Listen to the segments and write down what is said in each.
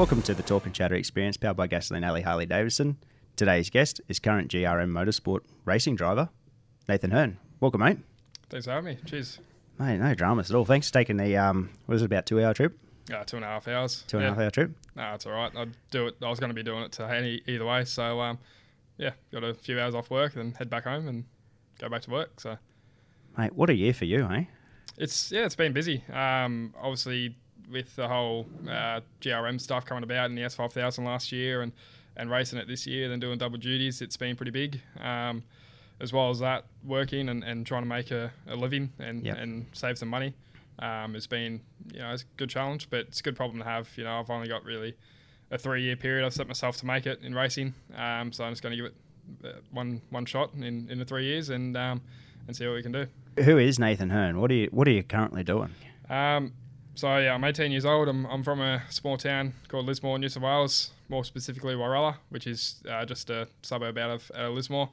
Welcome to the Torque and Chatter experience powered by Gasoline Alley Harley Davidson. Today's guest is current GRM Motorsport racing driver, Nathan Herne. Welcome, mate. Thanks for having me. Cheers. Mate, no dramas at all. Thanks for taking the, um, what is it, about two hour trip? Uh, two and a half hours. Two and a half hour trip? No, it's all right. I'd do it. I was going to be doing it to any either way. So, um, yeah, got a few hours off work, then head back home and go back to work. So, Mate, what a year for you, eh? it's yeah, it's been busy. Um, obviously with the whole uh, GRM stuff coming about in the S5000 last year and and racing it this year, then doing double duties, it's been pretty big. Um, as well as that, working and, and trying to make a, a living and, Yep. and save some money. Um, it's been, you know, it's a good challenge, but it's a good problem to have. You know, I've only got really a three year period I've set myself to make it in racing. Um, so I'm just going to give it uh, one one shot in, in the three years and um, and see what we can do. Who is Nathan Herne? What are you, what are you currently doing? Um, so yeah, I'm 18 years old. I'm, I'm from a small town called Lismore, New South Wales, more specifically Wyrallah, which is uh, just a suburb out of, Lismore.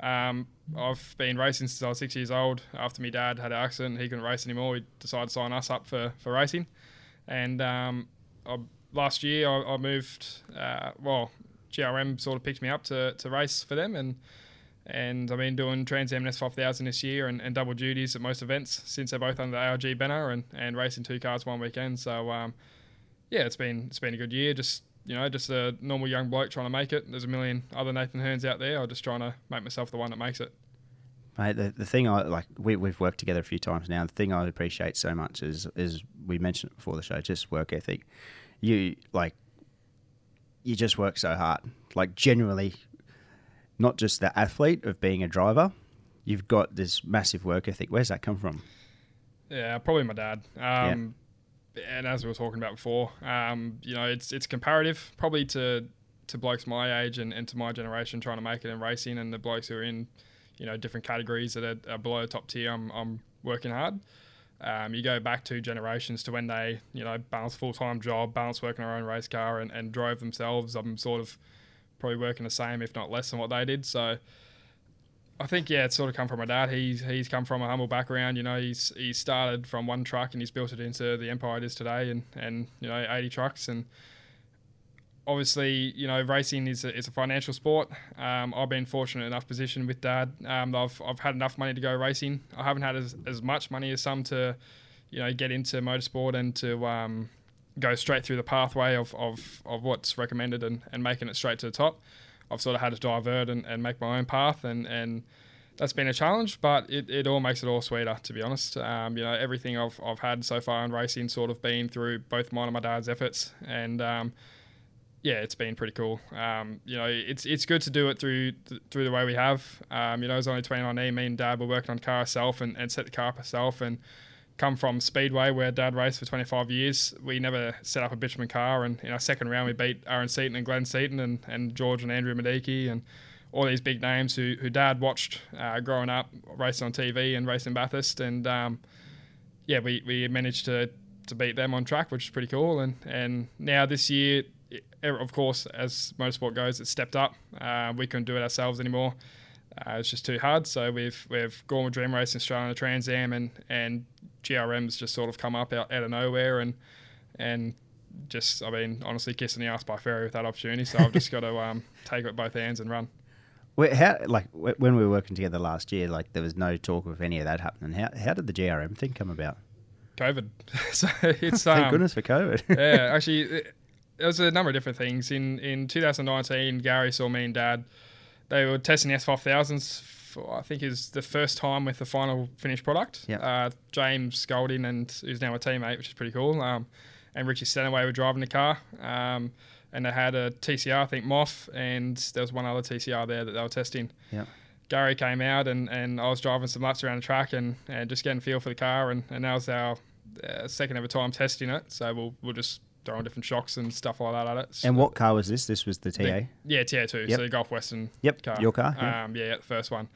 Um, I've been racing since I was six years old. After my dad had an accident, he couldn't race anymore. We decided to sign us up for, for racing. And um, I, last year, I, I moved. Uh, well, GRM sort of picked me up to, to race for them, and and I've been doing Trans Am S5000 this year and, and double duties at most events since they're both under the ARG banner and, and racing two cars one weekend. So um, yeah, it's been it's been a good year. Just you know, just a normal young bloke trying to make it. There's a million other Nathan Hernes out there. I'm just trying to make myself the one that makes it. Mate, the, the thing I like, we, we've worked together a few times now. The thing I appreciate so much is, is we mentioned it before the show, just work ethic. You like, you just work so hard. Like, generally, not just the athlete of being a driver. You've got this massive work ethic. Where's that come from? Yeah, probably my dad. Um, And as we were talking about before, um, you know, it's it's comparative probably to to blokes my age and, and to my generation trying to make it in racing and the blokes who are in, you know, different categories that are, are below the top tier. I'm, I'm working hard. Um, you go back two generations to when they, you know, balance full time job, balance working their own race car, and, and drove themselves. I'm sort of probably working the same, if not less, than what they did. So I think yeah, it's sort of come from my dad. He's he's come from a humble background. You know, he's he started from one truck and he's built it into the empire it is today, and and you know, 80 trucks and. Obviously, you know, racing is a, is a financial sport. Um, I've been fortunate enough position with dad. Um, I've, I've had enough money to go racing. I haven't had as, as much money as some to, you know, get into motorsport and to um, go straight through the pathway of, of, of what's recommended and, and making it straight to the top. I've sort of had to divert and, and make my own path, and, and that's been a challenge, but it, it all makes it all sweeter, to be honest. Um, you know, everything I've, I've had so far in racing sort of been through both mine and my dad's efforts, and um, yeah, it's been pretty cool. Um, you know, it's it's good to do it through th- through the way we have. Um, you know, it was only 2019. Me and Dad were working on car ourselves and, and set the car up ourselves and come from Speedway where Dad raced for 25 years. We never set up a bitumen car, and in our second round we beat Aaron Seton and Glenn Seton and, and George and Andrew Miedecke and all these big names who, who Dad watched uh, growing up racing on TV and racing Bathurst, and um, yeah, we, we managed to, to beat them on track, which is pretty cool. And and now this year, it- of course, as motorsport goes, it's stepped up. Uh, we couldn't do it ourselves anymore. Uh, it's just too hard. So we've we've gone with Dream Racing Australia, Trans Am, and and GRM's just sort of come up out, out of nowhere and and just I mean honestly kissing the ass by fairy with that opportunity. So I've just got to um, take it with both hands and run. Where, how like when we were working together last year, like there was no talk of any of that happening. How how did the GRM thing come about? COVID. so it's Thank um, goodness for COVID. yeah, actually, it, there was a number of different things. In in 2019, Garry saw me and Dad. They were testing the S5000s. For, I think is the first time with the final finished product. Yep. Uh, James Golding and who's now a teammate, which is pretty cool. Um, and Richie Stanaway were driving the car. Um, and they had a TCR, I think Moth, and there was one other TCR there that they were testing. Yeah. Garry came out and, and I was driving some laps around the track and, and just getting feel for the car and, and that was our uh, second ever time testing it. So we'll we'll just throw on different shocks and stuff like that at it. and what car was this? This was the TA. The- yeah, TA two. Yep. So the Gulf Western. Yep, car. your car, yeah. Um, yeah, the first one.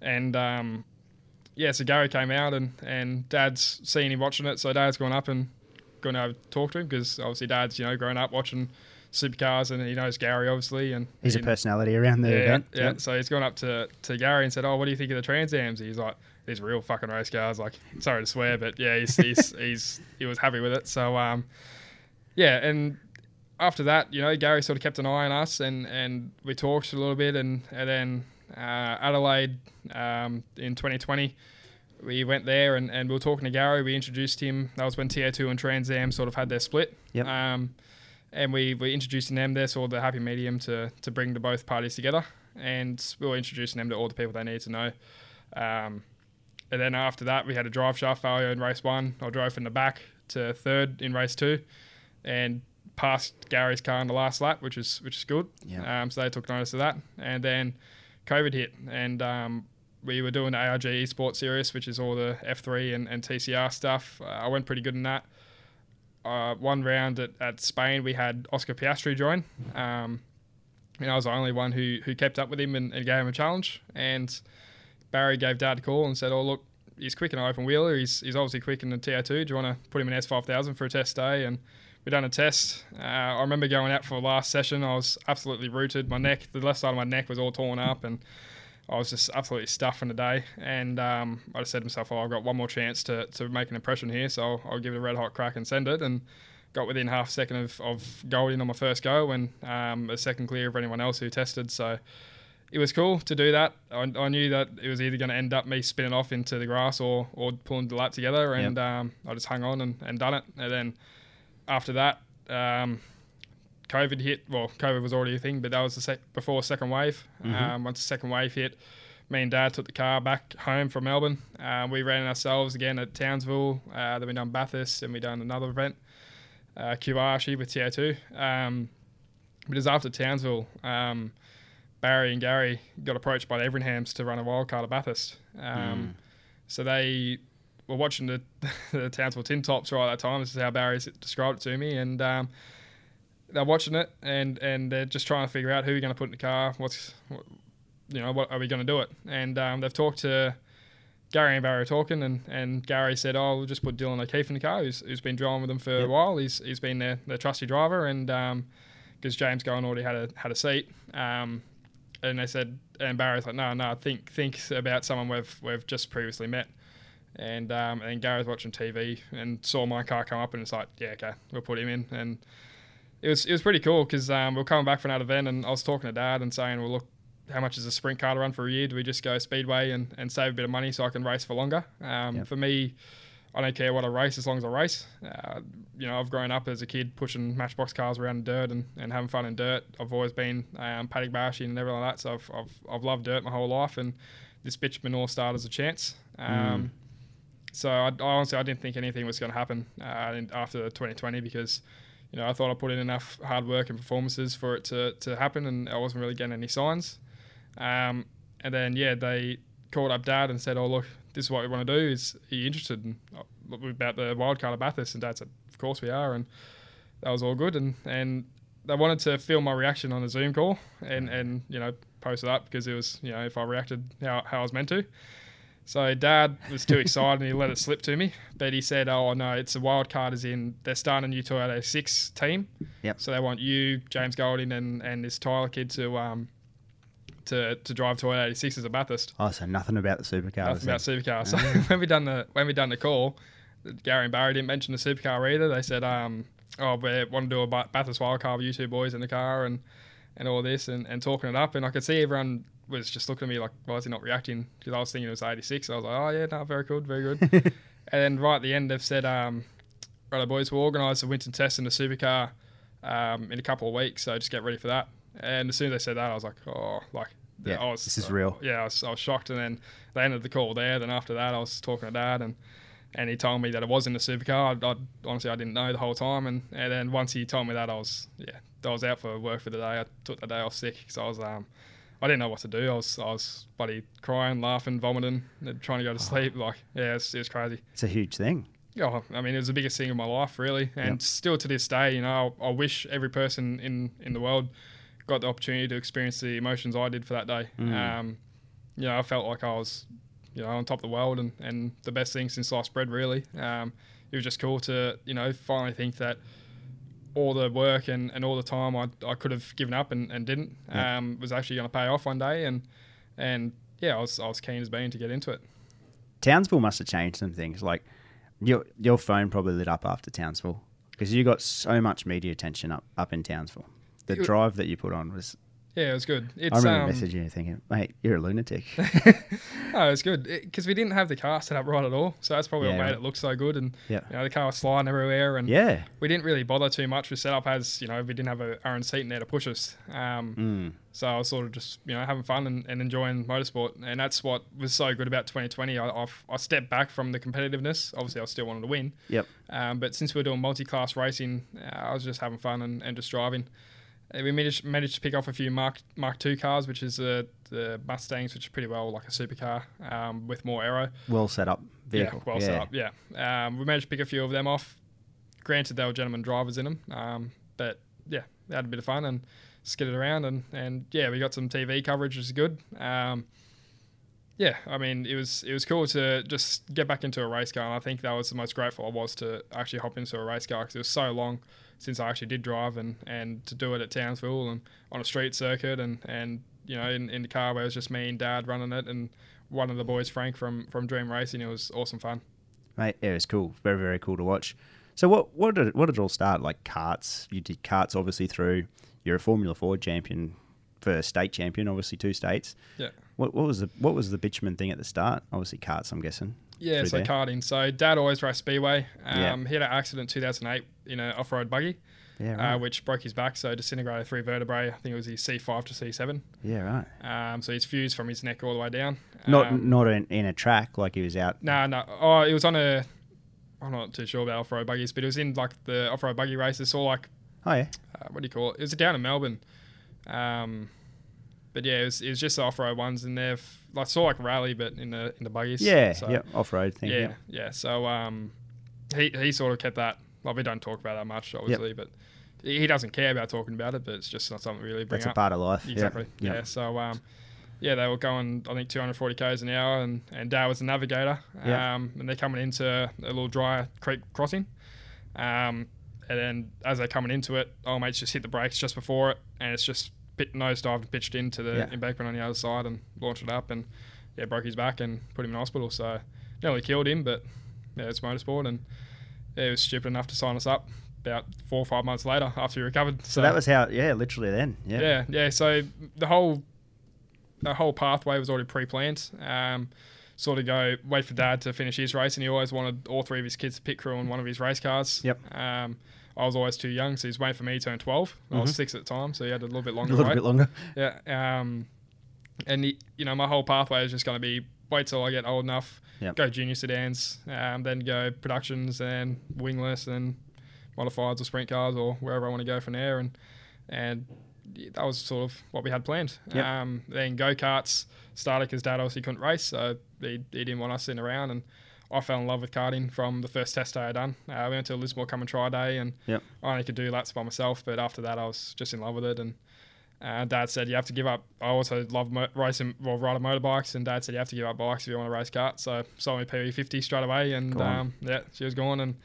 And um, yeah, so Garry came out and and Dad's seen him watching it. So Dad's gone up and going to talk to him because obviously Dad's you know grown up watching supercars and he knows Garry obviously and He's a personality around the yeah, event. yeah. Yep. So he's gone up to, to Garry and said, "Oh, what do you think of the Trans Ams?" He's like, "These real fucking race cars." Like, sorry to swear, but yeah, he's he's, he's he was happy with it. So um, yeah, and after that, you know, Garry sort of kept an eye on us, and, and we talked a little bit, and and then uh, Adelaide um, in 2020, we went there, and, and we were talking to Garry. We introduced him. That was when TA2 and Trans Am sort of had their split. Yep. Um, and we we introducing them there, sort of the happy medium to to bring the both parties together, and we were introducing them to all the people they need to know. Um, and then after that, we had a drive shaft failure in race one. I drove from the back to third in race two, and passed Garry's car in the last lap, which is which is good. Yeah. Um, so they took notice of that, and then COVID hit, and um, we were doing the ARG Esports Series, which is all the F3 and, and TCR stuff. Uh, I went pretty good in that. Uh, one round at, at Spain, we had Oscar Piastri join. Um, and I was the only one who, who kept up with him and, and gave him a challenge. And Barry gave Dad a call and said, "Oh look, he's quick in an open wheeler. He's, he's obviously quick in the TA2. Do you want to put him in S5000 for a test day?" And we done a test. Uh, I remember going out for the last session. I was absolutely rooted. My neck, the left side of my neck, was all torn up, and I was just absolutely stuffed from the day. And um, I just said to myself, "Oh, I've got one more chance to, to make an impression here, so I'll, I'll give it a red hot crack and send it." And got within half a second of, of Golding on my first go, and um, a second clear of anyone else who tested. So it was cool to do that. I, I knew that it was either going to end up me spinning off into the grass or, or pulling the lap together, and um, I just hung on and, and done it. And then after that, um, COVID hit. Well, COVID was already a thing, but that was the sec- before second wave. Mhm. Um, once the second wave hit, me and Dad took the car back home from Melbourne. Uh, we ran ourselves again at Townsville. Uh, then we done Bathurst, and we done another event, uh, Kubashi with TA2. Um, but it was after Townsville. Um, Barry and Garry got approached by the Everinghams to run a wildcard at Bathurst. Um, So they were watching the, the Townsville Tin Tops right at that time. This is how Barry described it to me. And um, they're watching it and, and they're just trying to figure out who we're going to put in the car. What's, what, you know, what are we going to do it? And um, they've talked to Garry and Barry are talking, and, and Garry said, "Oh, we'll just put Dylan O'Keeffe in the car, who's, who's been driving with them for Yep. a while. He's he's been their, their trusty driver, and because James Gowan already had a had a seat, um, and they said, and Barry's like, no, no, think think about someone we've we've just previously met, and um, and Garry's watching TV and saw my car come up, and it's like, yeah, okay, we'll put him in, and it was it was pretty cool because um, we were coming back from that event, and I was talking to Dad and saying, well, look, how much is a sprint car to run for a year? Do we just go speedway and, and save a bit of money so I can race for longer? Um, Yep. For me, I don't care what I race as long as I race. Uh, you know, I've grown up as a kid pushing matchbox cars around in dirt and, and having fun in dirt. I've always been um, paddock bashing and everything like that. So I've, I've, I've loved dirt my whole life, and this bitumen all started as a chance. Um, So I, I honestly I didn't think anything was going to happen uh, after 2020 because you know I thought I put in enough hard work and performances for it to, to happen, and I wasn't really getting any signs. Um, and then yeah, they called up Dad and said, "Oh look, this is what we want to do. Is are you interested in uh, about the wildcard of Bathurst?" And Dad said, "Of course we are," and that was all good. And and they wanted to film my reaction on a Zoom call and and you know post it up because it was you know if I reacted how, how I was meant to. So Dad was too excited and he let it slip to me. But he said, "Oh no, it's a wild card. Is in they're starting a new Toyota six team. Yep. So they want you, James Golding, and and this Tyler kid to um to to drive Toyota eighty six as a Bathurst. Oh, so nothing about the supercar. Nothing about then. supercars. So when we done the when we done the call, Garry and Barry didn't mention the supercar either. They said, um, "Oh, we want to do a Ba- Bathurst wildcard with you two boys in the car and and all this and, and talking it up." And I could see everyone was just looking at me like, "Why is he not reacting?" Because I was thinking it was eighty six. I was like, "Oh yeah, no, very good, very good." and then right at the end, they've said, um, "Right, boys, we'll organise a winter test in the supercar um, in a couple of weeks, so just get ready for that." And as soon as they said that, I was like, "Oh, like." Yeah, I was, this is real. Yeah, I was, I was shocked, and then they ended the call there. Then after that, I was talking to Dad, and and he told me that it was in the supercar. I, I honestly I didn't know the whole time, and, and then once he told me that, I was yeah, I was out for work for the day. I took the day off sick because I was um I didn't know what to do. I was I was bloody crying, laughing, vomiting, and trying to go to sleep. Like yeah, it was, it was crazy. It's a huge thing. Yeah, I mean, it was the biggest thing of my life, really, and Yep. still to this day, you know, I, I wish every person in in the world got the opportunity to experience the emotions I did for that day. Mm. Um, you know, I felt like I was, you know, on top of the world and, and the best thing since sliced bread, really. Um, it was just cool to, you know, finally think that all the work and, and all the time I, I could have given up and, and didn't Yeah. um, was actually going to pay off one day. And, and yeah, I was, I was keen as being to get into it. Townsville must have changed some things. Like your your phone probably lit up after Townsville because you got so much media attention up up in Townsville. The It- drive that you put on was. Yeah, it was good. I It's remember um, messaging you thinking, "Mate, you're a lunatic." Oh, it's good because we didn't have the car set up right at all, so that's probably Yeah, what made right. it look so good. And Yeah. you know, the car was sliding everywhere, and yeah. we didn't really bother too much with setup as you know we didn't have a Aaron seat in there to push us. Um, Mm. So I was sort of just you know having fun and, and enjoying motorsport, and that's what was so good about 2020. I, I've, I stepped back from the competitiveness. Obviously, I still wanted to win, Yep. um, but since we we're doing multi-class racing, uh, I was just having fun and, and just driving. Uh, We managed, managed to pick off a few Mark Mark II cars, which is uh, the Mustangs, which are pretty well like a supercar um, with more aero. Well set up vehicle. Yeah, well set up. Yeah, um, we managed to pick a few of them off. Granted, they were gentlemen drivers in them, um, but yeah, they had a bit of fun and skidded around and and yeah, we got some TV coverage, which is good. Um, yeah, I mean, it was it was cool to just get back into a race car, and I think that was the most grateful I was to actually hop into a race car because it was so long since I actually did drive, and, and to do it at Townsville and on a street circuit, and, and you know in, in the car where it was just me and Dad running it, and one of the boys, Frank from from Dream Racing, it was awesome fun. Mate, yeah, it was cool. Very, very cool to watch. So what what did it, what did it all start? Like karts. You did karts obviously through. You're a Formula Four champion, first state champion, obviously two states. Yeah. What, what was the what was the bitumen thing at the start? Obviously karts, I'm guessing. Yeah, so there. karting. So dad always raced speedway. Um, Yeah. He had an accident in 2008 in an off-road buggy, Yeah, uh, which broke his back, so disintegrated three vertebrae. I think it was his C5 to C7. yeah, right. Um, so he's fused from his neck all the way down. Not Um, not in, in a track like he was out. No, no. Oh, it was on a. I'm not too sure about off-road buggies, but it was in like the off-road buggy races. Saw like Oh yeah. uh, what do you call it? It was down in Melbourne. Um, but yeah, it was, it was just the off-road ones, and they've like saw like rally, but in the in the buggies. Yeah, So- yeah, off road thing. yeah, Yeah. yeah. So um, he he sort of kept that. Well, we don't talk about that much, obviously, but he doesn't care about talking about it. But it's just not something really bring That's a part of life. Exactly. Yeah. Yeah. So um, yeah, they were going I think 240 k's an hour, and and Dad was the navigator. Yeah. Um, and they're coming into a little dry creek crossing. Um, and then as they're coming into it, old mate's just hit the brakes just before it, and it's just pit nosedived and pitched into the Yeah. embankment on the other side and launched it up, and yeah, broke his back and put him in hospital. So nearly killed him, but yeah, it's motorsport, and yeah, he was stupid enough to sign us up about four or five months later after he recovered. So that was how. Yeah, literally then. Yeah. yeah, yeah. So the whole the whole pathway was already pre-planned. Um, sort of go wait for dad to finish his race, and he always wanted all three of his kids to pit crew on one of his race cars. Yep. Um, I was always too young, so he's waiting for me to turn 12. I was Mhm. six at the time, so he had a little bit longer. A little wait. bit longer. Yeah. Um, and he, you know, my whole pathway is just going to be wait till I get old enough, Yep. go junior sedans, um, then go productions and wingless and modifieds or sprint cars or wherever I want to go from there. And and that was sort of what we had planned. Yep. Um, then go karts started because dad obviously couldn't race, so he, he didn't want us sitting around. And I fell in love with karting from the first test day I done. Uh, we went to Lismore come and try day, and Yep. I only could do laps by myself. But after that, I was just in love with it. And uh, Dad said you have to give up. I also love mo- racing, well, riding motorbikes, and Dad said you have to give up bikes if you want to race karts. So sold me PW50 straight away, and um, yeah, she was gone, and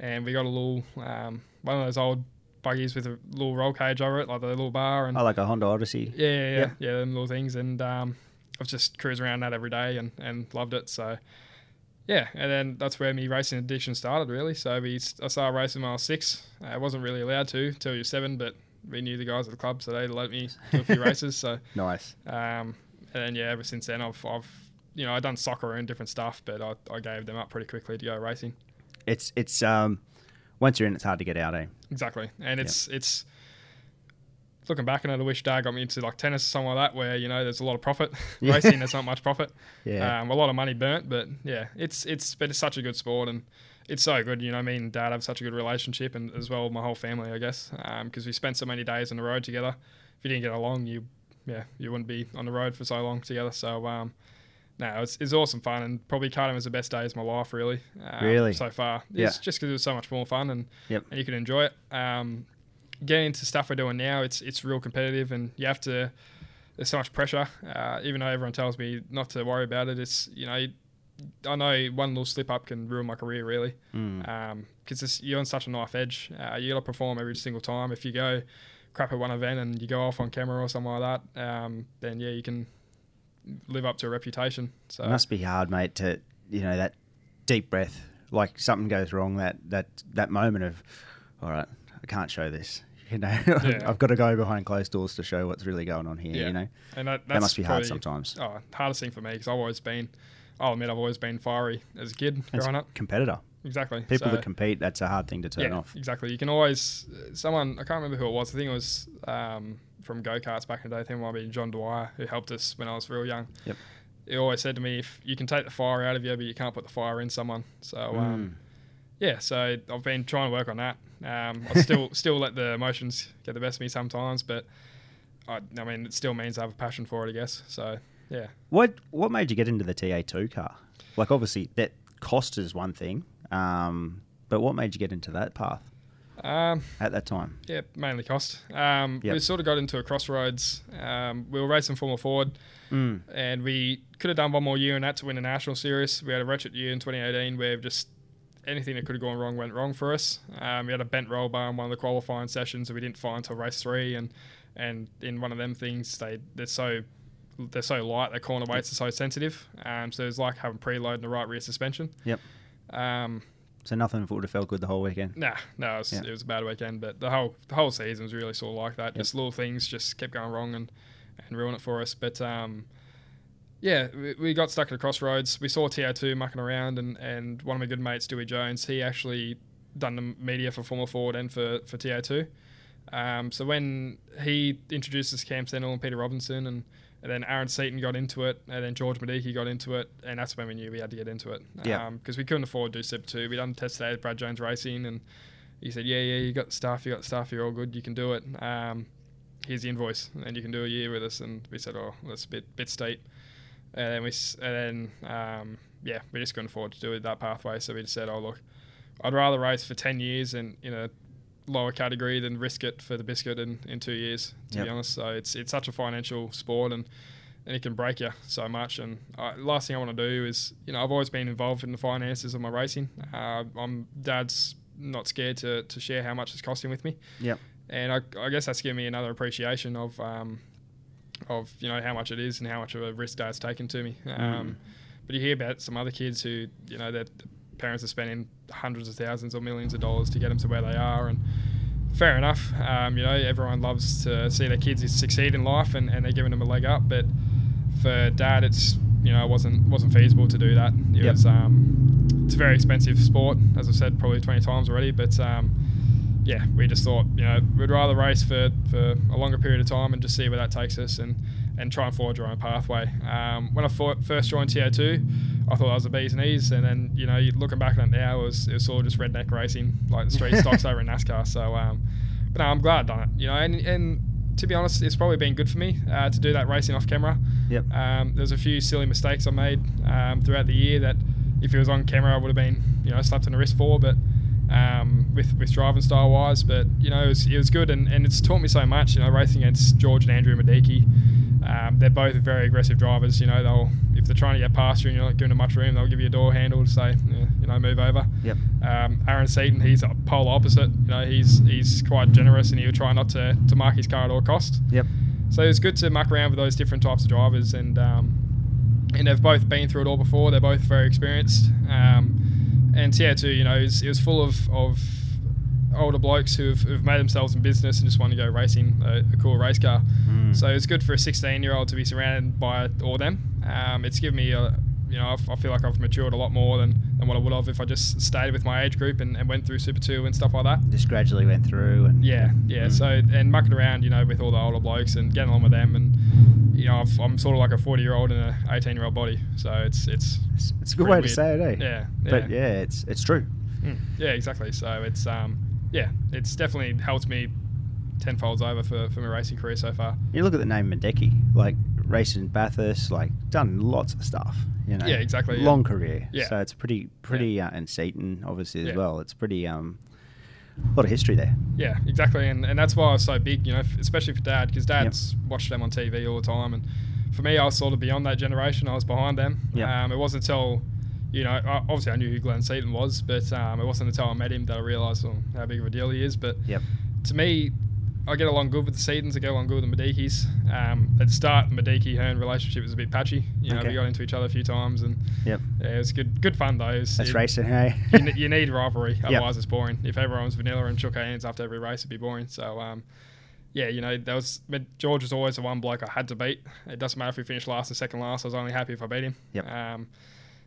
and we got a little um, one of those old buggies with a little roll cage over it, like the little bar, and Oh, like a Honda Odyssey. yeah, yeah, yeah, Yep. yeah, them little things, and um, I was just cruising around that every day and, and loved it. So yeah, and then that's where me racing addiction started really. So we I started racing when I was six. I wasn't really allowed to till you were seven, but we knew the guys at the club, so they let me do a few races. So Nice. um, and then yeah, ever since then I've I've you know I done soccer and different stuff, but I, I gave them up pretty quickly to go racing. It's it's um once you're in, it's hard to get out. Eh. Exactly, and it's it's looking back on it. I wish Dad got me into like tennis or something like that, where you know there's a lot of profit. Yeah. Racing, there's not much profit. Yeah. Um, a lot of money burnt, but yeah, it's it's but it's such a good sport and it's so good. You know, me and Dad have such a good relationship, and as well my whole family, I guess, because we spent so many days on the road together. If you didn't get along, you yeah you wouldn't be on the road for so long together. So um, no, it's, it's awesome fun, and probably Cardham was the best days of my life, really. Um, Really? so far, Yeah. it's just because it was so much more fun and Yep. and you can enjoy it. Um, getting into stuff we're doing now, it's it's real competitive, and you have to. There's so much pressure. Uh, even though everyone tells me not to worry about it, it's you know, I know one little slip up can ruin my career really, Mm. because you're on such a knife edge. Uh, you got to perform every single time. If you go crap at one event and you go off on camera or something like that, um, then yeah, you can live up to a reputation. So It must be hard, mate, to you know that deep breath. Like something goes wrong, that that that moment of all right, I can't show this. You know, I've got to go behind closed doors to show what's really going on here. Yeah. You know, And that, that must be hard probably- sometimes. Oh, hardest thing for me because I've always been. I'll admit I've always been fiery as a kid It's growing up. competitor. Exactly. People So- that compete, that's a hard thing to turn yeah, off. Exactly. You can always someone I can't remember who it was. I think it was um, from go karts back in the day. I think it might be John Dwyer who helped us when I was real young. Yep. He always said to me, "If you can take the fire out of you, but you can't put the fire in someone." So um, Mm. Yeah, so I've been trying to work on that. Um, I still still let the emotions get the best of me sometimes, but I, I mean, it still means I have a passion for it, I guess. So yeah. What What made you get into the TA2 car? Like, obviously, that cost is one thing, um, but what made you get into that path Um, at that time? Yeah, mainly cost. Um, Yep. We sort of got into a crossroads. Um, we were racing Formula Ford, Mm. and we could have done one more year in that to win a national series. We had a wretched year in 2018 where we just anything that could have gone wrong went wrong for us. Um, we had a bent roll bar in one of the qualifying sessions that we didn't find until race three, and and in one of them things they they're so they're so light, their corner weights are so sensitive. Um, so it's like having preload in the right rear suspension. Yep. Um, So nothing would have felt good the whole weekend. Nah, no, it was, it was a bad weekend. But the whole the whole season was really sort of like that. Just little things just kept going wrong and and ruin it for us. But um, yeah, we, we got stuck at a crossroads. We saw TA2 mucking around, and and one of my good mates, Dewey Jones, he actually done the media for Formula Ford and for for TA2. Um, so when he introduced us to Cam Stennell and Peter Robinson and and then Aaron Seton got into it, and then George Miedecke got into it, and that's when we knew we had to get into it. Yeah. Because we couldn't afford to do Super 2. We done test day with Brad Jones Racing, and he said, yeah, yeah, you got the stuff, you got the stuff, you're all good, you can do it. Um, here's the invoice, and you can do a year with us. And we said, oh, that's a bit bit steep. And then we, and then um, yeah, we just couldn't afford to do it that pathway. So we just said, oh look, I'd rather race for ten years and in a lower category than risk it for the biscuit in, in two years. To Yep. be honest, so it's it's such a financial sport and. And it can break you so much. And uh, last thing I want to do is, you know, I've always been involved in the finances of my racing. Uh, I'm dad's not scared to, to share how much it's costing with me Yep. and I, I guess that's given me another appreciation of um, of you know how much it is and how much of a risk dad's taken to me. Um, But you hear about some other kids who you know their parents are spending hundreds of thousands or millions of dollars to get them to where they are, and fair enough. Um, you know everyone loves to see their kids succeed in life, and, and they're giving them a leg up. But for dad, it's you know it wasn't wasn't feasible to do that. It Yep. was um, it's a very expensive sport, as I've said probably twenty times already, but. Um, yeah, we just thought, you know, we'd rather race for, for a longer period of time and just see where that takes us and, and try and forge our own pathway. Um, when I fought, first joined TA2, I thought I was a bees and E's, and then, you know, you- looking back on it now, it was, it was all just redneck racing, like the street stocks over in NASCAR. So, um, but no, I'm glad I've done it, you know, and, and to be honest, it's probably been good for me uh, to do that racing off camera. Yep. Um, there's a few silly mistakes I made um, throughout the year that if it was on camera, I would have been, you know, slapped in the wrist for. But um, with with driving style wise, but you know, it was, it was good, and, and it's taught me so much. You know, racing against George and Andrew Miedecke, um, they're both very aggressive drivers. You know, they'll if they're trying to get past you and you're not giving them much room, they'll give you a door handle to say, yeah, you know, move over. Yep. Um, Aaron Seton, he's a polar opposite. You know, he's he's quite generous and he'll try not to, to mark his car at all costs. Yep. So it's good to muck around with those different types of drivers, and um, and they've both been through it all before. They're both very experienced. Um, and TA2, you know, it was, it was full of, of older blokes who've, who've made themselves in business and just want to go racing a, a cool race car. Mm. So it's good for a 16 year old to be surrounded by all them. Um, it's given me, a, you know, I've, I feel like I've matured a lot more than, than what I would have if I just stayed with my age group and, and went through Super 2 and stuff like that. Just gradually went through and Yeah, yeah. Mm. So and mucking around, you know, with all the older blokes and getting along with them, and you know, I've, I'm sort of like a 40 year old in an 18 year old body. So it's it's it's, it's a good way to say it, eh? yeah, yeah, But yeah, it's it's true. Mm. yeah, exactly. So it's um yeah, it's definitely helped me tenfolds over for, for my racing career so far. You look at the name Miedecke, like racing Bathurst, like done lots of stuff. You know, Yeah, exactly, yeah. Long career. Yeah. So it's pretty pretty uh, and Seton obviously as Yeah. well. It's pretty um a lot of history there. Yeah, exactly, and and that's why I was so big, you know, f- especially for dad, because dad's watched them on TV all the time, and for me, I was sort of beyond that generation. I was behind them. Yeah. Um, it wasn't until, you know, obviously I knew who Glenn Seton was, but um, it wasn't until I met him that I realised well, how big of a deal he is. But Yep. to me, I get along good with the Setons. I get along good with the Miedeckes. Um, at the start, the Miedecke Herne relationship was a bit patchy. You know, Okay. we got into each other a few times, and Yep. yeah, it was good. Good fun though. It was- That's it- racing, hey? you, you need rivalry, otherwise it's boring. If everyone was vanilla and shook hands after every race, it'd be boring. So, um, yeah, you know, that was George was always the one bloke I had to beat. It doesn't matter if we finished last or second last. I was only happy if I beat him. Yep. Um,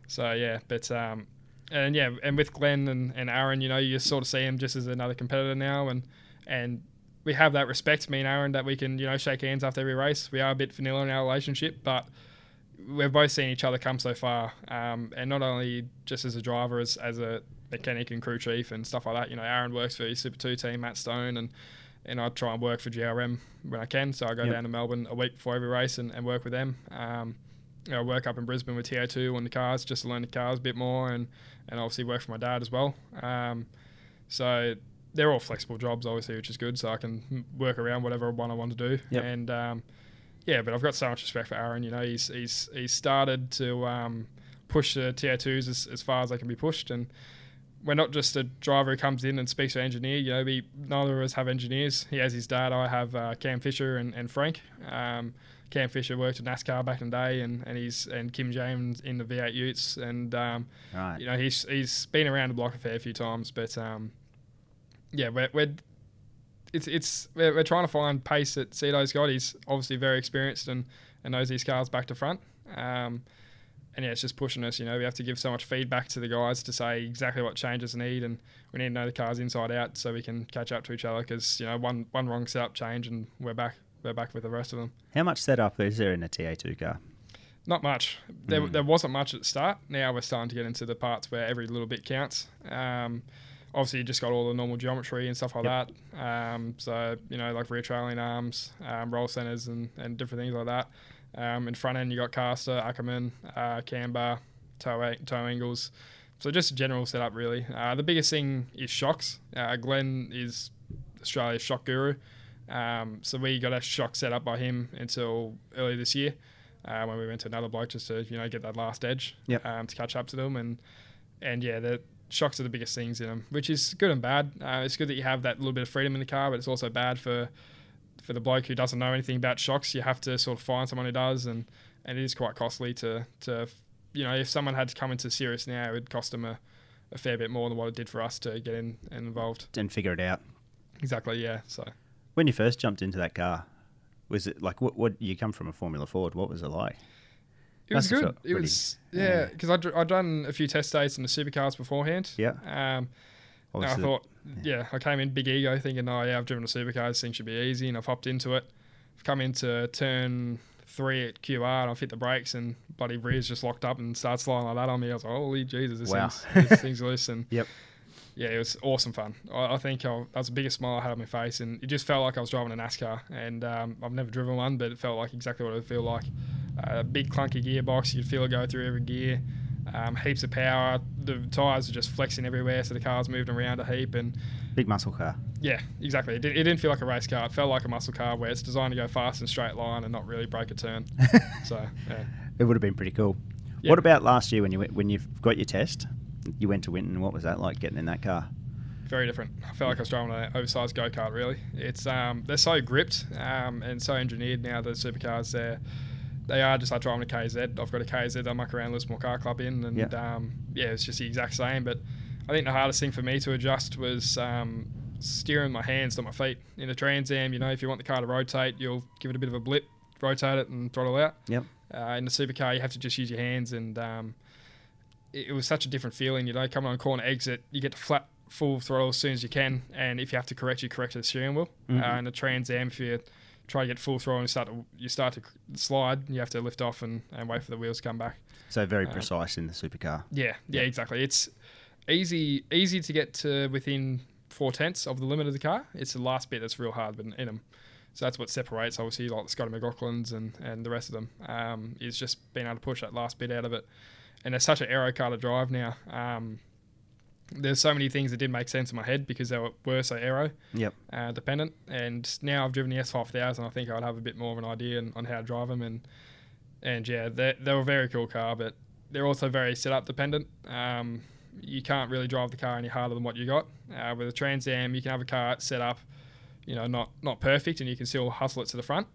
so yeah, but um, and yeah, and with Glenn and, and Aaron, you know, you sort of see him just as another competitor now, and and we have that respect, me and Aaron, that we can you know shake hands after every race. We are a bit vanilla in our relationship, but we've both seen each other come so far, um, and not only just as a driver, as, as a mechanic and crew chief and stuff like that. You know, Aaron works for his Super Two team, Matt Stone, and and I try and work for GRM when I can. So I go Yep. down to Melbourne a week before every race and, and work with them. Um, you know, I work up in Brisbane with TA2 on the cars just to learn the cars a bit more, and and obviously work for my dad as well. Um, so they're all flexible jobs, obviously, which is good. So I can work around whatever one I want to do. Yep. And um, yeah, but I've got so much respect for Aaron. You know, he's he's he's started to um, push the TA2s as, as far as they can be pushed, and we're not just a driver who comes in and speaks to an engineer. You know, we neither of us have engineers. He has his dad. I have uh, Cam Fisher and, and Frank. Um, Cam Fisher worked at NASCAR back in the day, and, and he's and Kim James in the V8 Utes, and um, Right. you know he's he's been around the block a fair few times, but um, yeah, we're, we're it's it's we're, we're trying to find pace that Cito's got. He's obviously very experienced and, and knows these cars back to front. Um, and yeah, it's just pushing us. You know, we have to give so much feedback to the guys to say exactly what changes need, and we need to know the cars inside out so we can catch up to each other. Because you know, one one wrong setup change and we're back we're back with the rest of them. How much setup is there in a TA2 car? Not much. There, Mm. there wasn't much at the start. Now we're starting to get into the parts where every little bit counts. Um, obviously, you just got all the normal geometry and stuff like Yep. that. Um, so, you know, like rear trailing arms, um, roll centers, and, and different things like that. Um, in front end, you got caster, Ackerman, uh, camber, toe, toe angles. So, just a general setup, really. Uh, the biggest thing is shocks. Uh, Glenn is Australia's shock guru. Um, so, we got a shock set up by him until early this year uh, when we went to another bloke just to you know get that last edge Yep. um, to catch up to them and and yeah the shocks are the biggest things in them which is good and bad uh, it's good that you have that little bit of freedom in the car but it's also bad for for the bloke who doesn't know anything about shocks you have to sort of find someone who does and and it is quite costly to to you know if someone had to come into serious now it would cost them a, a fair bit more than what it did for us to get in and involved And figure it out. exactly yeah so When you first jumped into that car, was it like what? What you come from a Formula Ford? What was it like? It was good. It pretty- was yeah. yeah, because I'd, I'd done a few test dates in the supercars beforehand. Yeah. Um, and I thought, yeah, I came in big ego thinking, oh yeah, I've driven a supercar, this thing should be easy, and I've hopped into it. I've come into turn three at QR, and I've hit the brakes, and bloody rear's just locked up and starts sliding like that on me. I was like, holy Jesus, this Wow. thing's this thing's loose, and Yep. Yeah, it was awesome fun. I, I think I, that was the biggest smile I had on my face, and it just felt like I was driving a NASCAR. And um, I've never driven one, but it felt like exactly what it would feel like. A big clunky gearbox, you'd feel it go through every gear. Um, heaps of power. The tires are just flexing everywhere, so the car's moving around a heap. And big muscle car. yeah, exactly. It, did, it didn't feel like a race car. It felt like a muscle car where it's designed to go fast and straight line and not really break a turn. so yeah. It would have been pretty cool. What about last year when you when you've got your test? You went to Winton. What was that like getting in that car? very different. I felt like I was driving an oversized go kart. Really, it's um, they're so gripped um, and so engineered now. The supercars, they they are just like driving a KZ. I've got a KZ I muck around Lismore Car Club in, and Yeah. um, yeah, it's just the exact same. But I think the hardest thing for me to adjust was um, steering my hands not my feet in a Trans Am. You know, if you want the car to rotate, you'll give it a bit of a blip, rotate it, and throttle out. Yep. Uh, in the supercar, you have to just use your hands, and um, it, was such a different feeling. You know, coming on corner exit, you get to flat full throttle as soon as you can, and if you have to correct, you correct the steering wheel. Mhm. Uh, in the Trans Am, if you try to get full throttle and start to, you start to slide, you have to lift off and, and wait for the wheels to come back. So very Um, precise in the supercar. Yeah, yeah, Yeah. exactly. It's easy easy to get to within four tenths of the limit of the car. It's the last bit that's real hard in, in them. So that's what separates, obviously, like the Scotty McLaughlins and, and the rest of them, um, is just being able to push that last bit out of it. And it's such an aero car to drive now. Um, there's so many things that didn't make sense in my head because they were, were so aero Yep. uh, dependent. And now I've driven the S5000, I think I'd have a bit more of an idea on, on how to drive them. And and yeah, they they were a very cool car, but they're also very setup dependent. Um, you can't really drive the car any harder than what you got. Uh, with a Trans Am, you can have a car set up you know, not not perfect, and you can still hustle it to the front.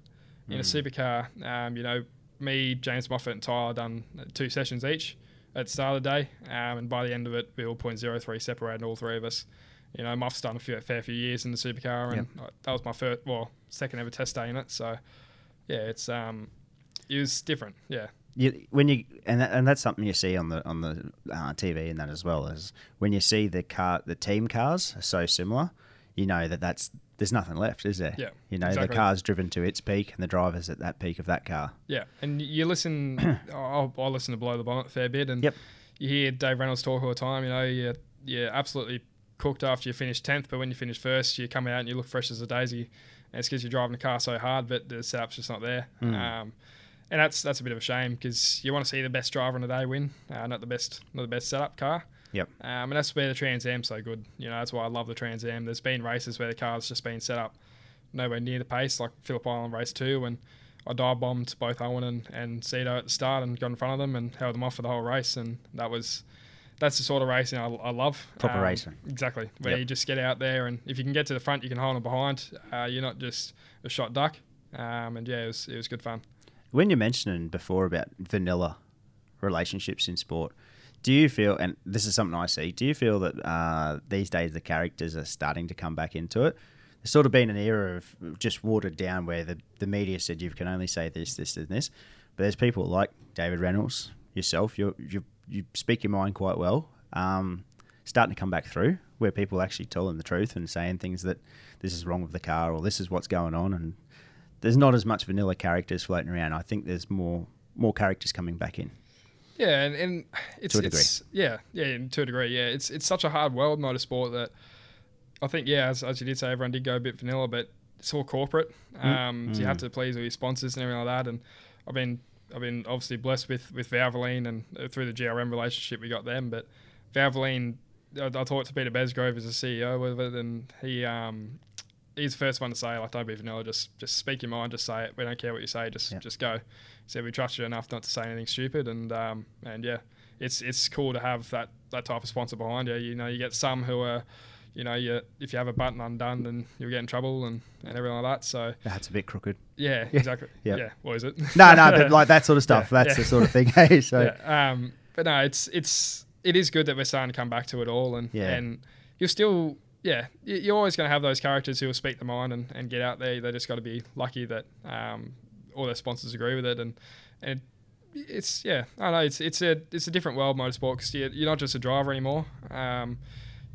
In a Mm. supercar, um, you know, me, James Moffat, and Tyler done two sessions each at the start of the day, um, and by the end of it, we were 0.03 separated, all three of us. You know, Muff's done a few, fair few years in the supercar, and uh, that was my first, well, second ever test day in it. So, yeah, it's um, it was different. Yeah, you, when you and that, and that's something you see on the on the uh, TV and that as well is when you see the car the team cars are so similar, you know that that's there's nothing left, is there? Yeah, You know exactly. the car's driven to its peak and the driver's at that peak of that car. yeah. And you listen, I'll listen to Blow the Bonnet a fair bit, and Yep. you hear Dave Reynolds talk all the time. You know, you're, you're absolutely cooked after you finish 10th, but when you finish first, you come out and you look fresh as a daisy. And it's because you're driving the car so hard, but the setup's just not there. Mm. Um, and that's that's a bit of a shame because you want to see the best driver in the day win, uh, not the best not the best setup car. Yep. Um, and that's where the Trans Am's so good. You know, that's why I love the Trans Am. There's been races where the car's just been set up nowhere near the pace, like Phillip Island race two, when I dive bombed both Owen and, and Cedo at the start and got in front of them and held them off for the whole race. And that was that's the sort of racing I, I love. Proper Um, racing. Exactly. Where Yep. you just get out there and if you can get to the front, you can hold them behind. Uh, you're not just a shot duck. Um, and yeah, it was, it was good fun. When you're mentioning before about vanilla relationships in sport, do you feel, and this is something I see, do you feel that uh, these days the characters are starting to come back into it? There's sort of been an era of just watered down where the, the media said you can only say this, this, and this. But there's people like David Reynolds, yourself, you you you speak your mind quite well. Um, starting to come back through where people actually telling the truth and saying things that this is wrong with the car or this is what's going on and there's not as much vanilla characters floating around. I think there's more more characters coming back in. Yeah, and, and it's, To a degree. it's yeah, yeah, to a degree, yeah. It's it's such a hard world motorsport that I think yeah, as, as you did say, everyone did go a bit vanilla, but it's all corporate. Um, so you have to please all your sponsors and everything like that. And I've been I've been obviously blessed with with Valvoline and uh, through the GRM relationship we got them, but Valvoline. I, I talked to Peter Besgrove as a CEO of it, and he um, he's the first one to say like don't be vanilla, just just speak your mind, just say it. We don't care what you say, just Yeah. just go. Said we trust you enough not to say anything stupid, and um, and yeah, it's it's cool to have that that type of sponsor behind you. You know, you get some who are, you know, you if you have a button undone, then you'll get in trouble and, and everything like that. So That's a bit crooked. yeah, exactly. Yeah. Yeah, what is it? No, no, but like that sort of stuff. Yeah, that's the sort of thing. Hey, so um, but no, it's it's it is good that we're starting to come back to it all, and Yeah. and you're still yeah, you're always going to have those characters who will speak the mind and, and get out there. They just got to be lucky that um, all their sponsors agree with it, and and it's yeah, I don't know it's it's a it's a different world motorsport because you're, you're not just a driver anymore. Um,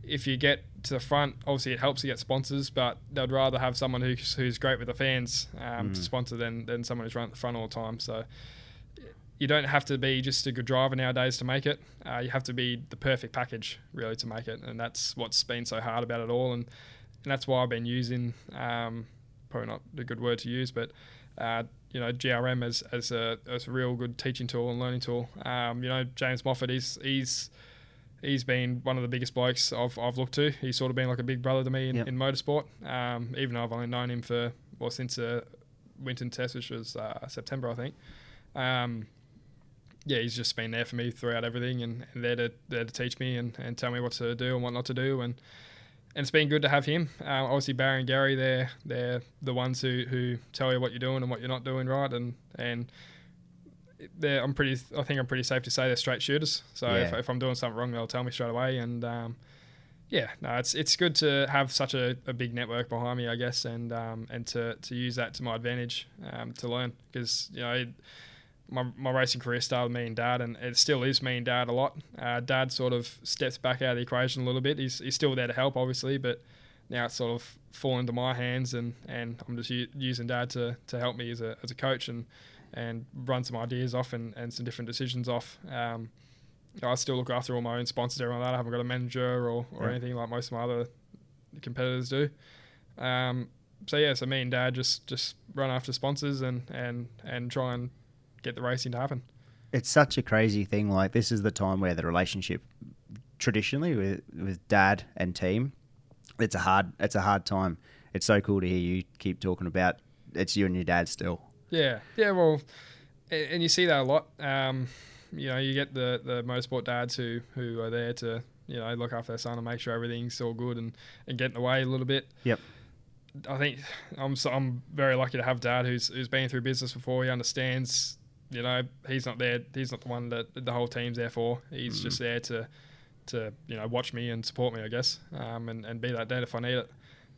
if you get to the front, obviously it helps to get sponsors, but they'd rather have someone who's, who's great with the fans um, to sponsor than, than someone who's running at the front all the time. So you don't have to be just a good driver nowadays to make it. Uh, you have to be the perfect package really to make it, and that's what's been so hard about it all. And and that's why I've been using um, probably not a good word to use, but uh, you know GRM as as a as a real good teaching tool and learning tool. Um, you know James Moffat, he's he's he's been one of the biggest blokes I've, I've looked to. He's sort of been like a big brother to me in, Yep. in motorsport. Um, even though I've only known him for well since uh, Winton Test, which was uh, September, I think. Um, yeah, he's just been there for me throughout everything and, and there to there to teach me and, and tell me what to do and what not to do and and it's been good to have him. Um, obviously Barry and Garry, they're they're the ones who, who tell you what you're doing and what you're not doing right and and they're I'm pretty I think I'm pretty safe to say they're straight shooters. So if, Yeah. if I'm doing something wrong, they'll tell me straight away and um, yeah, no, it's it's good to have such a, a big network behind me, I guess, and um, and to, to use that to my advantage um, to learn because you know. It, my, my racing career started me and dad, and it still is me and dad a lot. Uh, dad sort of steps back out of the equation a little bit. He's, he's still there to help, obviously, but now it's sort of fallen into my hands, and, and I'm just u- using dad to, to help me as a, as a coach and and run some ideas off and, and some different decisions off. Um, I still look after all my own sponsors, everything like that. I haven't got a manager or, or Yeah. anything like most of my other competitors do. Um, so yeah, so me and dad just just run after sponsors and and and try and get the racing to happen. it's such a crazy thing. Like this is the time where the relationship, traditionally with with dad and team, it's a hard it's a hard time. It's so cool to hear you keep talking about it's you and your dad still. Yeah, yeah. Well, and you see that a lot. Um, you know, you get the the motorsport dads who who are there to you know look after their son and make sure everything's all good and and get in the way a little bit. Yep. I think I'm so, I'm very lucky to have dad who's who's been through business before. He understands. You know, he's not there. He's not the one that the whole team's there for. He's Mm. just there to to you know watch me and support me, I guess, um, and and be that dad if I need it.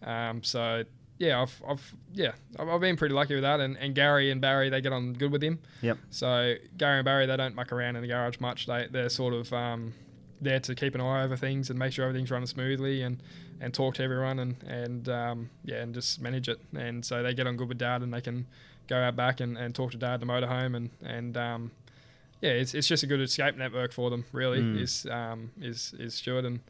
Um, so yeah, I've I've yeah I've, I've been pretty lucky with that. And, and Garry and Barry they get on good with him. Yep. So Garry and Barry they don't muck around in the garage much. They they're sort of um, there to keep an eye over things and make sure everything's running smoothly and, and talk to everyone and and um, yeah and just manage it. And so they get on good with Dad and they can go out back and, and talk to Dad in the motorhome and and um, yeah, it's, it's just a good escape network for them. Really Mm. is um, is is Stuart and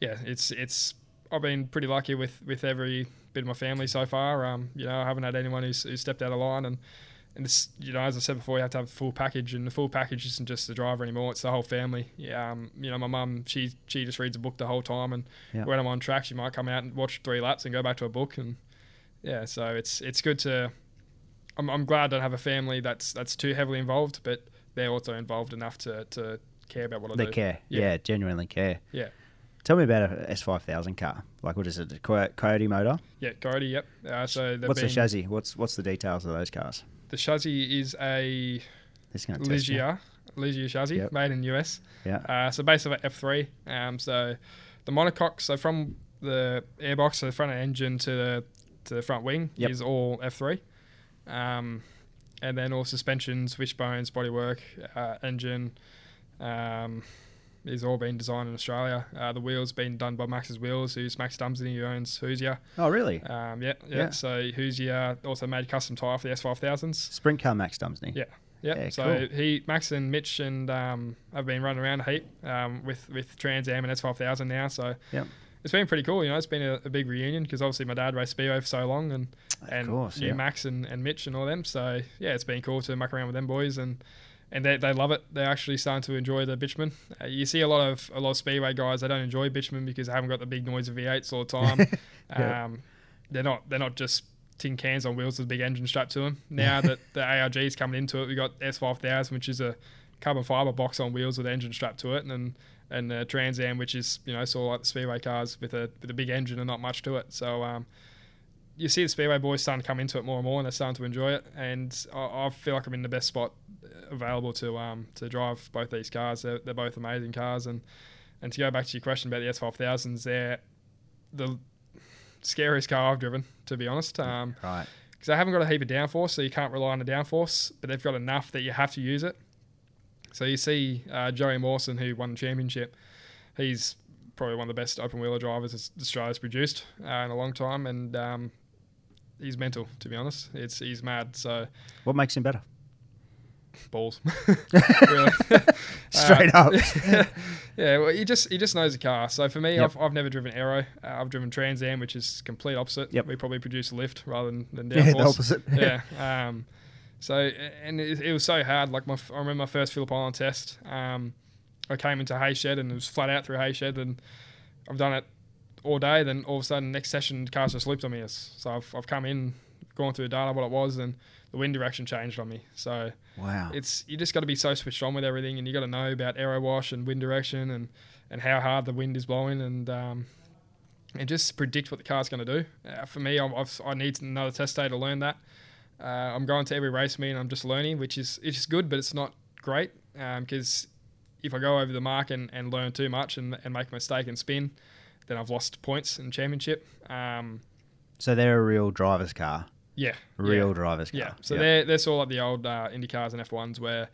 yeah, it's it's I've been pretty lucky with with every bit of my family so far. Um, you know, I haven't had anyone who's, who's stepped out of line and. And this, you know, as I said before, you have to have a full package, and the full package isn't just the driver anymore; it's the whole family. Yeah, um, you know, my mum, she she just reads a book the whole time, and Yeah. when I'm on track, she might come out and watch three laps and go back to a book, and yeah, so it's it's good to. I'm, I'm glad I don't have a family that's that's too heavily involved, but they're also involved enough to, to care about what I They do. They care. Yeah. Yeah. genuinely care. Yeah. Tell me about a S5000 car. Like, what is it? A Coyote motor? Yeah, Coyote. Yep. Uh, so What's the chassis? What's what's the details of those cars? The chassis is a This is going to. Ligier, Ligier chassis Yep. made in the US. Yeah. Uh, so based off a F3. Um, so the monocoque, so from the airbox, so the front engine to the to the front wing Yep. is all F3. Um, and then all suspensions, wishbones, bodywork, uh, engine, um, is all been designed in Australia. Uh, the wheels been done by Max's Wheels, who's Max Dumesny, who owns Hoosier. Oh, really? Um, yeah, yeah, Yeah. So Hoosier also made custom tyre for the S5000s. Sprint car Max Dumesny. Yeah. Yep. Yeah, so cool. he, Max and Mitch and um, have been running around a heap um, with with Trans Am and S5000 now. So Yep. It's been pretty cool. You know, it's been a, a big reunion because obviously my dad raced Speedway for so long and Of and course, yeah. Max and, and Mitch and all them. So yeah, it's been cool to muck around with them boys and. And they, they love it. They're actually starting to enjoy the bitumen. Uh, you see a lot of a lot of speedway guys. They don't enjoy bitumen because they haven't got the big noise of V8s all the time. Yeah. um, they're not they're not just tin cans on wheels with a big engine strapped to them. Now that the ARG is coming into it, we got S5000, which is a carbon fiber box on wheels with engine strapped to it, and and uh, Trans Am, which is you know sort of like the speedway cars with a with a big engine and not much to it. So um, you see the speedway boys starting to come into it more and more, and they're starting to enjoy it. And I, I feel like I'm in the best spot available to um to drive both these cars. They're, they're both amazing cars, and and to go back to your question about the S5000s, they're the scariest car I've driven, to be honest. Um, Right. because they haven't got a heap of downforce, so you can't rely on the downforce, but they've got enough that you have to use it. So you see uh, Joey Mawson, who won the championship, he's probably one of the best open wheeler drivers Australia's produced uh, in a long time, and um, he's mental, to be honest. It's he's mad, so What makes him better? balls. Straight Uh, up. yeah, well, he just he just knows the car. So for me, Yep. I've, I've never driven Aero. Uh, I've driven Trans Am, which is complete opposite. Yep. We probably produce a lift rather than, than downforce. Yeah, the opposite. yeah. Um, so and it, it was so hard. Like my, I remember my first Phillip Island test. Um, I came into hay shed and it was flat out through hay shed, and I've done it all day. Then all of a sudden, next session, the car just looped on me. So I've, I've come in, gone through the data, what it was, and the wind direction changed on me. So Wow. it's you just got to be so switched on with everything, and you got to know about aero wash and wind direction and and how hard the wind is blowing, and um, and just predict what the car's going to do. Uh, for me, I've, I've, I need another test day to learn that. Uh, I'm going to every race meet and I'm just learning, which is it's good, but it's not great because if I go over the mark and, and learn too much and, and make a mistake and spin, then I've lost points in championship. Um, so they're a real driver's car. yeah, Real yeah. driver's car. Yeah, so Yep. they're they're sort of like the old uh, Indy cars and F1s where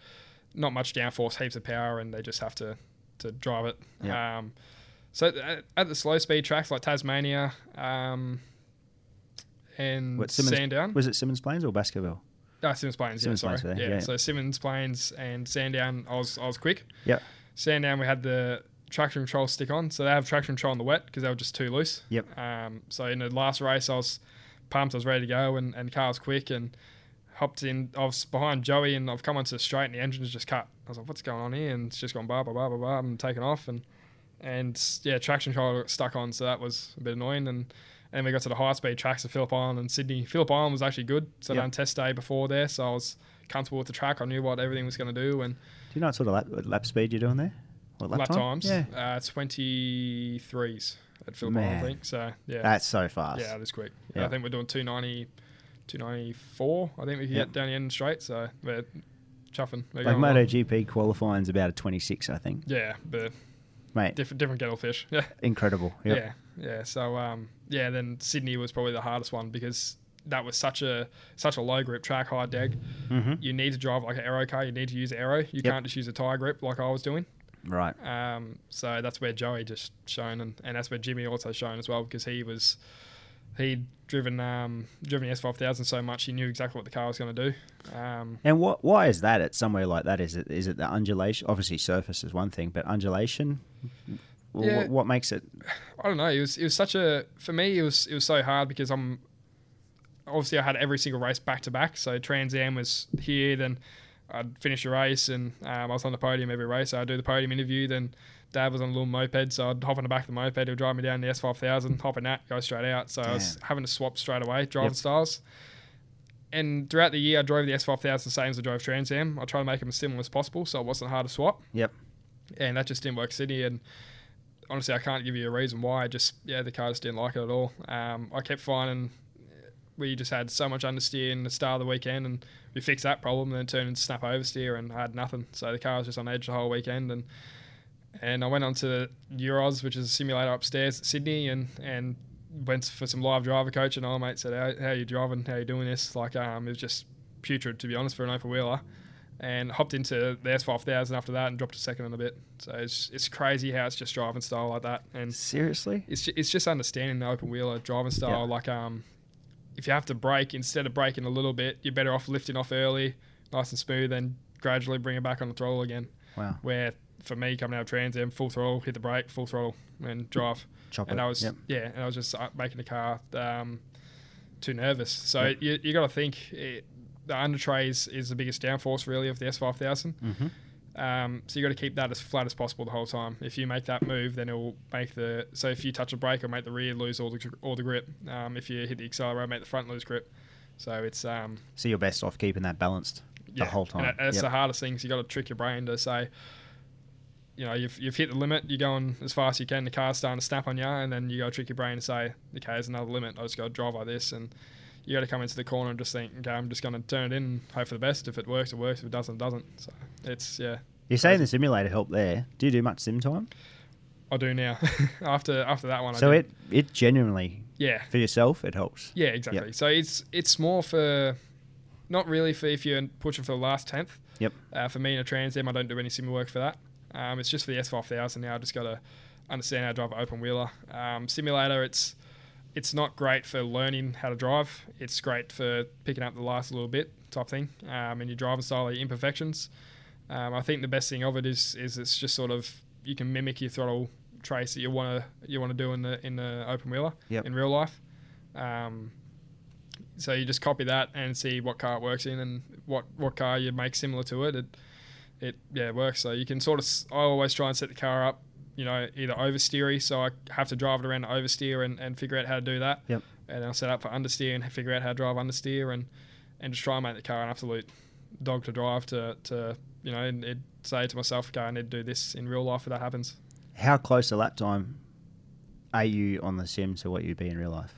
not much downforce, heaps of power, and they just have to to drive it. Yeah. Um, so at, at the slow speed tracks like Tasmania um, and What, Simmons- Sandown, Was it Simmons Plains or Baskerville? uh, Simmons Plains, Simmons yeah, Plains sorry, yeah. yeah. So Simmons Plains and Sandown, I was I was quick. Yep. Sandown, we had the traction control stick on, so they have traction control on the wet because they were just too loose. Yep. Um, so in the last race, I was pumped, I was ready to go, and, and car was quick, and hopped in. I was behind Joey, and I've come onto the straight, and the engine's just cut. I was like, "What's going on here?" And it's just gone blah blah blah blah blah, and taken off, and and yeah, traction control got stuck on, so that was a bit annoying, and. And we got to the high speed tracks of Phillip Island and Sydney. Phillip Island was actually good, so Yep. done test day before there, so I was comfortable with the track. I knew what everything was going to do, and Do you know what sort of lap, lap speed you're doing there? What lap, time? times, Yeah. uh, twenty threes. at Phillip Island, I think. So yeah, That's so fast. yeah, that's quick. Yeah. I think we're doing 290, 294. I think we can Yep. get down the end straight. So we're chuffing. We're Like. MotoGP qualifying's about a 26, I think. Yeah, but Mate, different different kettle fish. Yeah. incredible. Yep. Yeah, yeah. So um, yeah, then Sydney was probably the hardest one because that was such a such a low grip track, high deg. hmm You need to drive like an aero car. You need to use aero. You Yep. can't just use a tire grip like I was doing. Right. Um, so that's where Joey just shone, and, and that's where Jimmy also shone as well because he was he'd driven um, driven S five thousand so much he knew exactly what the car was going to do. Um, And what? Why is that at somewhere like that? Is it is it the undulation? Obviously, surface is one thing, but undulation. Well, Yeah. What, what makes it? I don't know. It was it was such a for me. It was it was so hard because I'm obviously I had every single race back to back. So Trans Am was here, then I'd finish a race, and um, I was on the podium every race. So I'd do the podium interview. Then Dad was on a little moped, so I'd hop on the back of the moped. He'd drive me down the S five thousand, hop in that, go straight out. So I was having to swap straight away driving Yep. styles. And throughout the year, I drove the S five thousand the same as I drove Trans Am. I tried to make them as similar as possible, so it wasn't hard to swap Yep. and that just didn't work Sydney and honestly I can't give you a reason why just yeah the car just didn't like it at all. Um, I kept finding we just had so much understeer in the start of the weekend and we fixed that problem and then turned into snap oversteer and I had nothing. So the car was just on edge the whole weekend and and I went on to Euros which is a simulator upstairs at Sydney and and went for some live driver coach and our mate said how, how you driving? How are you doing this? Like um, it was just putrid to be honest for an open wheeler and hopped into the S5000 after that and dropped a second in a bit. So it's, it's crazy how it's just driving style like that. And Seriously? it's, ju- it's just understanding the open wheeler driving style. Yeah. Like, um, if you have to brake, instead of braking a little bit, you're better off lifting off early, nice and smooth, and gradually bring it back on the throttle again. Wow. Where for me, coming out of Trans Am, full throttle, hit the brake, full throttle, and drive Chop and it. I was Yep. yeah, and I was just uh, making the car um, too nervous. So Yep. you you got to think it, the under trays is the biggest downforce really of the S five thousand. hmm Um, so you got to keep that as flat as possible the whole time. If you make that move, then it will make the so if you touch a brake, it'll make the rear lose all the all the grip. Um, if you hit the accelerator, make the front lose grip. So it's um, So you're best off keeping that balanced yeah, the whole time. And that's Yep. the hardest thing. So you got to trick your brain to say, you know, you've, you've hit the limit. You're going as fast as you can. The car's starting to snap on you, and then you got to trick your brain to say, okay, there's another limit. I just got to drive like this, and you got to come into the corner and just think, okay, I'm just going to turn it in and hope for the best. If it works, it works. If it doesn't, it doesn't. So it's yeah, You're saying the simulator helped there. Do you do much sim time? I do now. after after that one, So it it genuinely yeah for yourself it helps. Yeah, exactly. So it's it's more for not really for if you're pushing for the last tenth. Yep. Uh, for me in a Trans Am, I don't do any sim work for that. Um, it's just for the S5000 now. I just got to understand how to drive an open wheeler. Um, simulator, it's it's not great for learning how to drive. It's great for picking up the last little bit type thing. Um, and your driving style, your imperfections. Um, I think the best thing of it is is it's just sort of you can mimic your throttle trace that you want to you want to do in the in the open wheeler Yep. in real life. Um, so you just copy that and see what car it works in and what, what car you make similar to it. It, it yeah it works. So you can sort of I always try and set the car up, you know, either oversteery, so I have to drive it around to oversteer and, and figure out how to do that. Yep. And I'll set up for understeer and figure out how to drive understeer and and just try and make the car an absolute dog to drive to to you know and say to myself, okay, I need to do this in real life if that happens. How close a lap time are you on the sim to what you'd be in real life?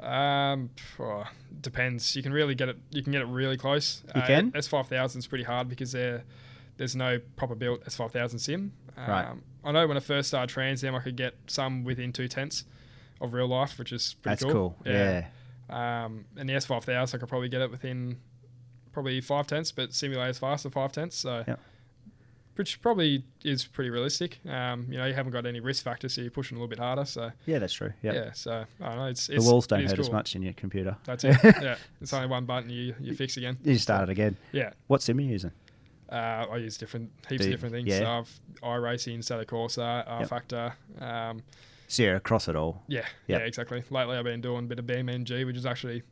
Um, oh, depends. You can really get it. You can get it really close. You can? S five thousand is pretty hard because there, there's no proper built S five thousand sim. Um, Right. I know when I first started Trans Am, I could get some within two tenths of real life, which is pretty cool. That's cool. Yeah. Um, and the S five thousand, I could probably get it within probably five tenths, but simulator's faster five tenths. So. Yep. Which probably is pretty realistic. Um, you know, you haven't got any risk factor, so you're pushing a little bit harder. So Yeah, that's true. Yep. yeah, so I don't know. It's, The walls don't hurt as much in your computer. That's it. yeah, it's only one button. You you fix again. You start it again. Yeah, What sim are you using? Uh, I use different heaps Do of different things. yeah. So I've iRacing, Assetto Corsa, R Yep. Factor. Um, across it all. yeah, Yep. yeah, exactly. Lately, I've been doing a bit of BeamNG, which is actually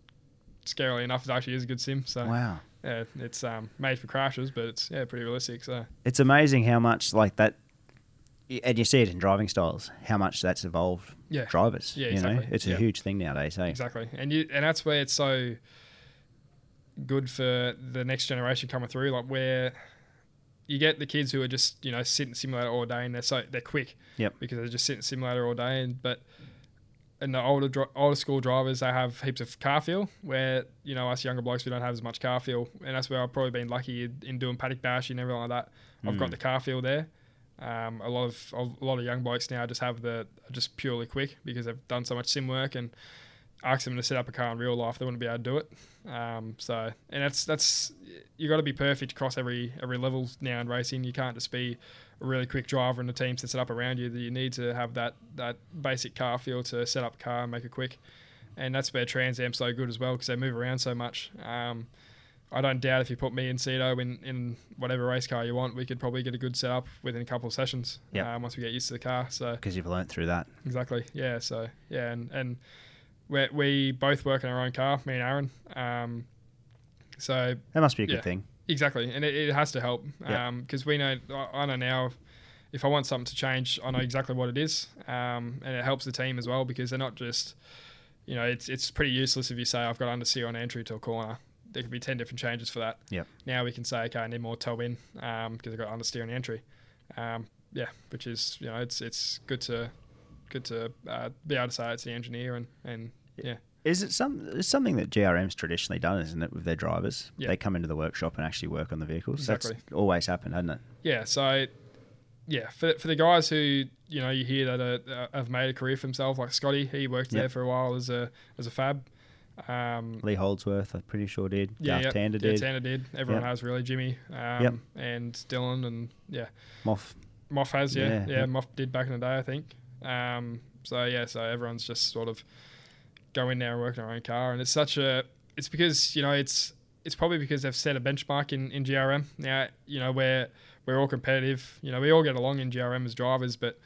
scarily enough, it actually is a good sim. So Wow. yeah, it's um, made for crashes, but it's yeah pretty realistic. So It's amazing how much like that, and you see it in driving styles. How much that's evolved yeah, drivers. Yeah, you know, exactly. it's a huge thing nowadays. Hey, exactly. And you and that's where it's so good for the next generation coming through. Like where you get the kids who are just you know sitting simulator all day and they're so they're quick. Yep. Because they're just sitting simulator all day, and but and the older older school drivers they have heaps of car feel where you know us younger blokes we don't have as much car feel and that's where I've probably been lucky in doing paddock bash and everything like that I've got Mm. the car feel there um, a lot of a lot of young blokes now just have the are just purely quick because they've done so much sim work and ask them to set up a car in real life they wouldn't be able to do it um, so and that's that's you got to be perfect across every every level now in racing you can't just be a really quick driver and the team sets it up around you. You need to have that that basic car feel to set up a car and make it quick, and that's where Trans Am's so good as well because they move around so much. Um, I don't doubt if you put me and Cedo in, in whatever race car you want, we could probably get a good setup within a couple of sessions. Yeah. Um, once we get used to the car. So because you've learnt through that. exactly, yeah. So yeah, and and we we both work in our own car, me and Aaron. Um, so That must be a good Yeah. thing. Exactly, and it, it has to help Yeah. because we know I I know now if I want something to change, I know exactly what it is, um, and it helps the team as well because they're not just you know it's it's pretty useless if you say I've got understeer on entry to a corner. There could be ten different changes for that. Yep. Now we can say okay, I need more toe in because I've got understeer on entry. Um, yeah, which is you know it's it's good to good to uh, be able to say it's the engineer and and yeah Is it some it's something that GRM's traditionally done, isn't it, with their drivers? Yeah. They come into the workshop and actually work on the vehicles. Exactly. That's always happened, hasn't it? Yeah, so yeah, for, for the guys who you know you hear that uh, have made a career for themselves, like Scotty, he worked there for a while as a as a fab. Um, Lee Holdsworth, I'm pretty sure did. yeah, Garth yeah, Tander yeah, did. Tander did. Everyone Yep. has really. Jimmy um, Yep. and Dylan and yeah, Moff. Moff has yeah, Yeah, yeah, yep. Moff did back in the day, I think. Um, so yeah, so everyone's just sort of go in there and work in their own car, and it's such a. It's because you know it's it's probably because they've set a benchmark in, in GRM now. You know where we're all competitive. You know we all get along in GRM as drivers, but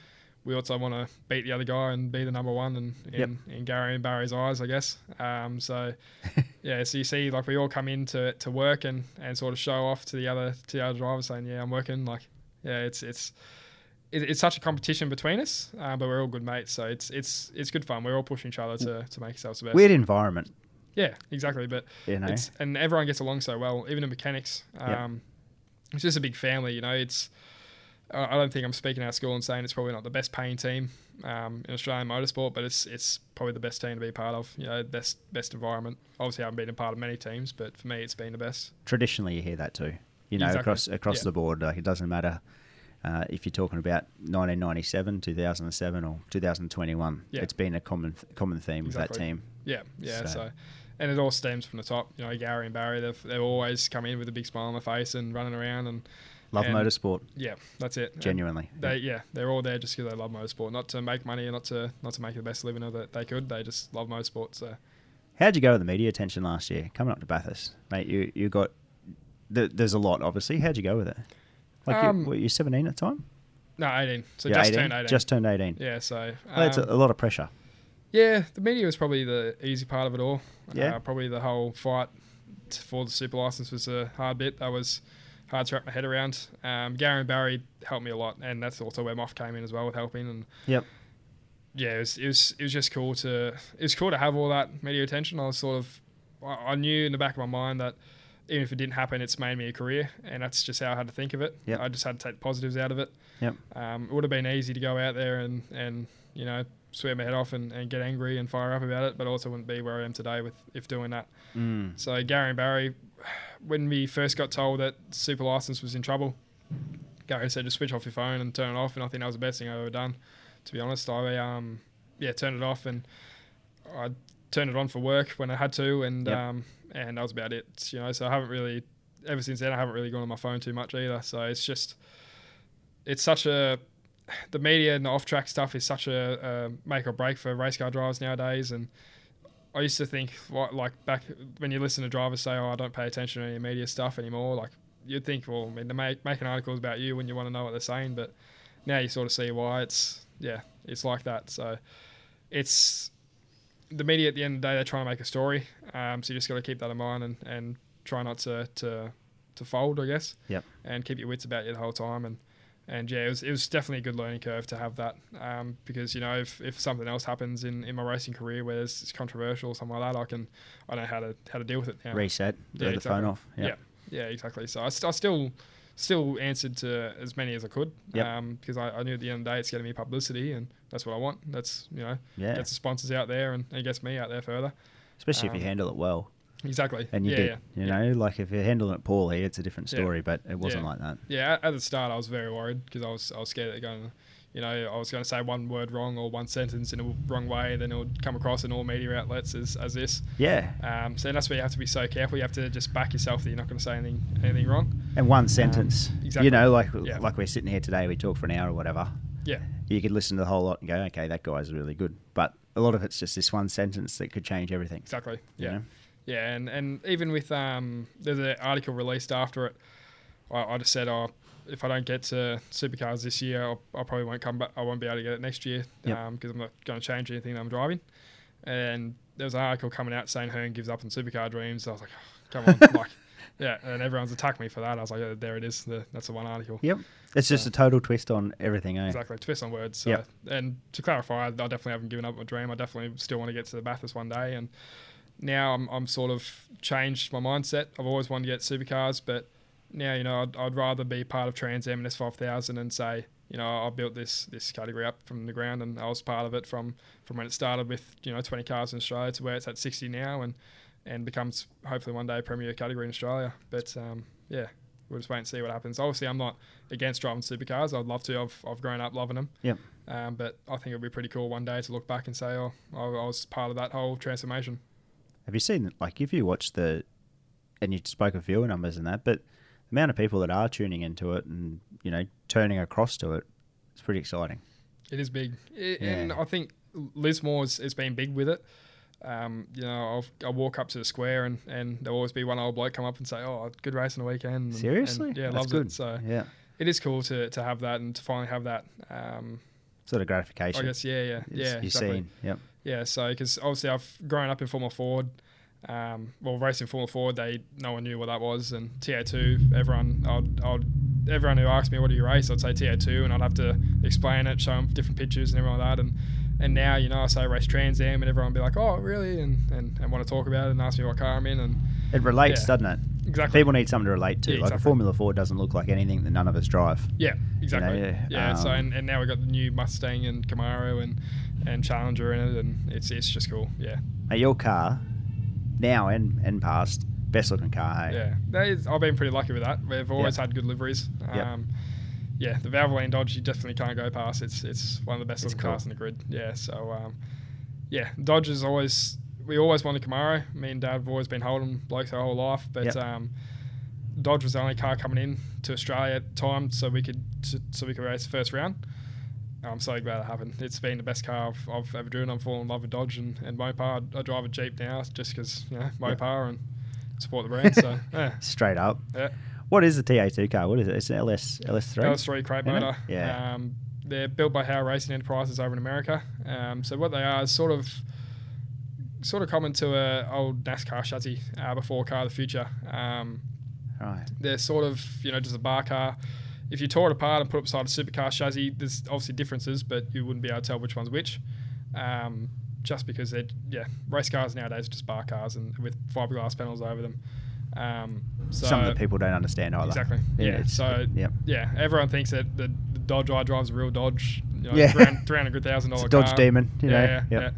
we also want to beat the other guy and be the number one and in, Yep. in Garry and Barry's eyes, I guess. Um, so yeah, so you see like we all come in to, to work and, and sort of show off to the other to the other drivers saying, yeah, I'm working. Like yeah, it's it's it, it's such a competition between us, uh, but we're all good mates, so it's it's it's good fun. We're all pushing each other to, to make ourselves the best. Weird environment, Yeah, exactly. But you know. it's and everyone gets along so well, even the mechanics. Yep. Um, It's just a big family, you know. It's I I don't think I'm speaking out of school and saying it's probably not the best paying team um, in Australian motorsport, but it's it's probably the best team to be part of. You know, best best environment. Obviously, I haven't been a part of many teams, but for me, it's been the best. Traditionally, you hear that too. You know, Exactly. across across Yeah. the board, like it doesn't matter uh, if you're talking about 1997, 2007, or 2021. Yeah. It's been a common common theme with that team. Yeah, yeah. So- So. and it all stems from the top. You know, Garry and Barry, they've they've always come in with a big smile on their face and running around, and Love And- motorsport, yeah, that's it. And genuinely. They yeah, they're all there just because they love motorsport, not to make money, and not to not to make the best living that they could. They just love motorsport. So How'd you go with the media attention last year? Coming up to Bathurst, mate. You you got th- there's a lot, obviously. How'd you go with it? Like Um, you, were you 17 at the time? no, eighteen. So You're just 18? turned eighteen. Just turned 18. yeah. So Well, that's a, um, a lot of pressure. Yeah, the media was probably the easy part of it all. Yeah. Uh, probably the whole fight for the super license was a hard bit. That was hard to wrap my head around. Um, Garry and Barry helped me a lot, and that's also where Moff came in as well with helping. And Yep. yeah, it was, it was it was just cool to it was cool to have all that media attention. I was sort of I I knew in the back of my mind that even if it didn't happen, it's made me a career, and that's just how I had to think of it. Yep. I just had to take the positives out of it. Yep. Um, it would have been easy to go out there and, and you know swear my head off and, and get angry and fire up about it, but also wouldn't be where I am today with if doing that. Mm. So Garry and Barry, when we first got told that Super License was in trouble, Garry said just switch off your phone and turn it off, and I think that was the best thing I've ever done. To be honest, I um yeah turned it off and I turned it on for work when I had to, and Yep. um and that was about it. You know, so I haven't really ever since then I haven't really gone on my phone too much either. So it's just it's such a the media and the off track stuff is such a, a make or break for race car drivers nowadays, and I used to think like back when you listen to drivers say, "Oh, I don't pay attention to any media stuff anymore." Like you'd think, well, I mean, they're make, making articles about you when you want to know what they're saying, but now you sort of see why it's yeah, it's like that. So it's the media at the end of the day they're trying to make a story, um, so you just got to keep that in mind and, and try not to, to to fold, I guess. Yep. And keep your wits about you the whole time and. And yeah, it was, it was definitely a good learning curve to have that um, because you know if, if something else happens in, in my racing career where it's, controversial or something like that, I can I know how to how to deal with it now. Reset. Yeah, the phone off. Yeah. Yeah. Yeah, exactly. So I, st- I still still answered to as many as I could. Yep. Um, because I, I knew at the end of the day it's getting me publicity, and that's what I want. That's you know Yeah. gets the sponsors out there and, gets me out there further. Especially if um, you handle it well. Exactly. And you yeah, did. yeah. You yeah. know, like if you're handling it poorly, it's a different Yeah. story, but it wasn't Yeah. like that. Yeah, at- the start, I was very worried because I was I was scared that going, you know, I was going to say one word wrong or one sentence in a wrong way, then it would come across in all media outlets as, as this. Yeah. Um, so that's where you have to be so careful. You have to just back yourself that you're not going to say anything anything wrong. And one sentence. exactly. You know, like Yeah. like we're sitting here today, we talk for an hour or whatever. Yeah, You could listen to the whole lot and go, okay, that guy's really good. But a lot of it's just this one sentence that could change everything. exactly. you Yeah, know? yeah, and and even with um, there's an article released after it. I, I just said, oh, if I don't get to supercars this year, I'll, I probably won't come back. I won't be able to get it next year Yep. because I'm not going to change anything that I'm driving. And there was an article coming out saying Herne gives up on supercar dreams. I was like, oh, come on, like, yeah. And everyone's attacked me for that. I was like, yeah, there it is. The, that's the one article. Yep. It's just So- a total twist on everything, eh? Exactly, twist on words. So, Yep. and to clarify, I definitely haven't given up my dream. I definitely still want to get to the Bathurst one day, and now I'm, I'm sort of changed my mindset. I've always wanted to get supercars, but now you know I'd, I'd rather be part of Trans Am and S5000 and say you know I built this this category up from the ground, and I was part of it from from when it started with you know 20 cars in Australia to where it's at 60 now, and and becomes hopefully one day a premier category in Australia. But um, yeah, we'll just wait and see what happens. Obviously, I'm not against driving supercars. I'd love to. I've, I've grown up loving them. Yep. Um, but I think it would be pretty cool one day to look back and say, oh, I, I was part of that whole transformation. Have you seen, like, if you watch the, and you spoke of viewer numbers and that, but amount of people that are tuning into it and, you know, turning across to it, it's pretty exciting. It is big. I And I think Lismore has, has been big with it. Um, you know, I'll, I'll walk up to the square and, and there'll always be one old bloke come up and say, oh, good race on the weekend. And, Seriously? and, yeah, That's loves good. it. So Yeah. it is cool to, to have that and to finally have that. Um, Sort of gratification. I guess, yeah, yeah, yeah. You've exactly. seeing. Yep. Yeah, so because obviously I've grown up in Formula Ford. Um, well, racing Formula Ford, they no one knew what that was, and TA2. Everyone, I'd, I'd, everyone who asked me what do you race, I'd say TA2, and I'd have to explain it, show them different pictures and everything like that. And and now you know I say race Trans Am, and everyone be like, oh really, and, and and want to talk about it and ask me what car I'm in, and It relates, Yeah. doesn't it? exactly. People need something to relate to. Yeah, like a. Formula Ford doesn't look like anything that none of us drive. Yeah, exactly. yeah, yeah, so um, and, and now we've got the new Mustang and Camaro and and Challenger in it, and it's it's just cool. Yeah. Mate, your car, now and and past, best looking car. Hey? Yeah, that is, I've been pretty lucky with that. We've always had good liveries. Yep. Um, yeah, the Valvoline Dodge you definitely can't go past. It's it's one of the best It's looking cool. cars in the grid. Yeah, so um, yeah, Dodge is always we always wanted Camaro. Me and Dad have always been Holden blokes our whole life, but Yep. um, Dodge was the only car coming in to Australia at the time, so we could so we could race the first round. I'm so glad it happened. It's been the best car I've, I've ever driven. I'm falling in love with Dodge and, and Mopar. I, drive a Jeep now just because you know Mopar and support the brand. So yeah, Straight up. yeah. What is the TA2 car? What is it? It's an LS LS3. LS3 crate motor. Yeah. Um, they're built by Howe Racing Enterprises over in America. Um, so what they are is sort of sort of common to a old NASCAR chassis uh, before Car of the Future. Um, Right. they're sort of you know just a bar car. If you tore it apart and put it beside a supercar chassis, there's obviously differences, but you wouldn't be able to tell which one's which. Um, just because they're yeah, race cars nowadays are just bar cars and with fiberglass panels over them. Um, so Some of the people don't understand either. Exactly. Yeah. it's- so yep. yeah, everyone thinks that the, the Dodge I drive is a real Dodge. You know, Yeah. three hundred thousand It's dollar a Dodge. Demon, you know. Yeah, yeah, Yep. yeah.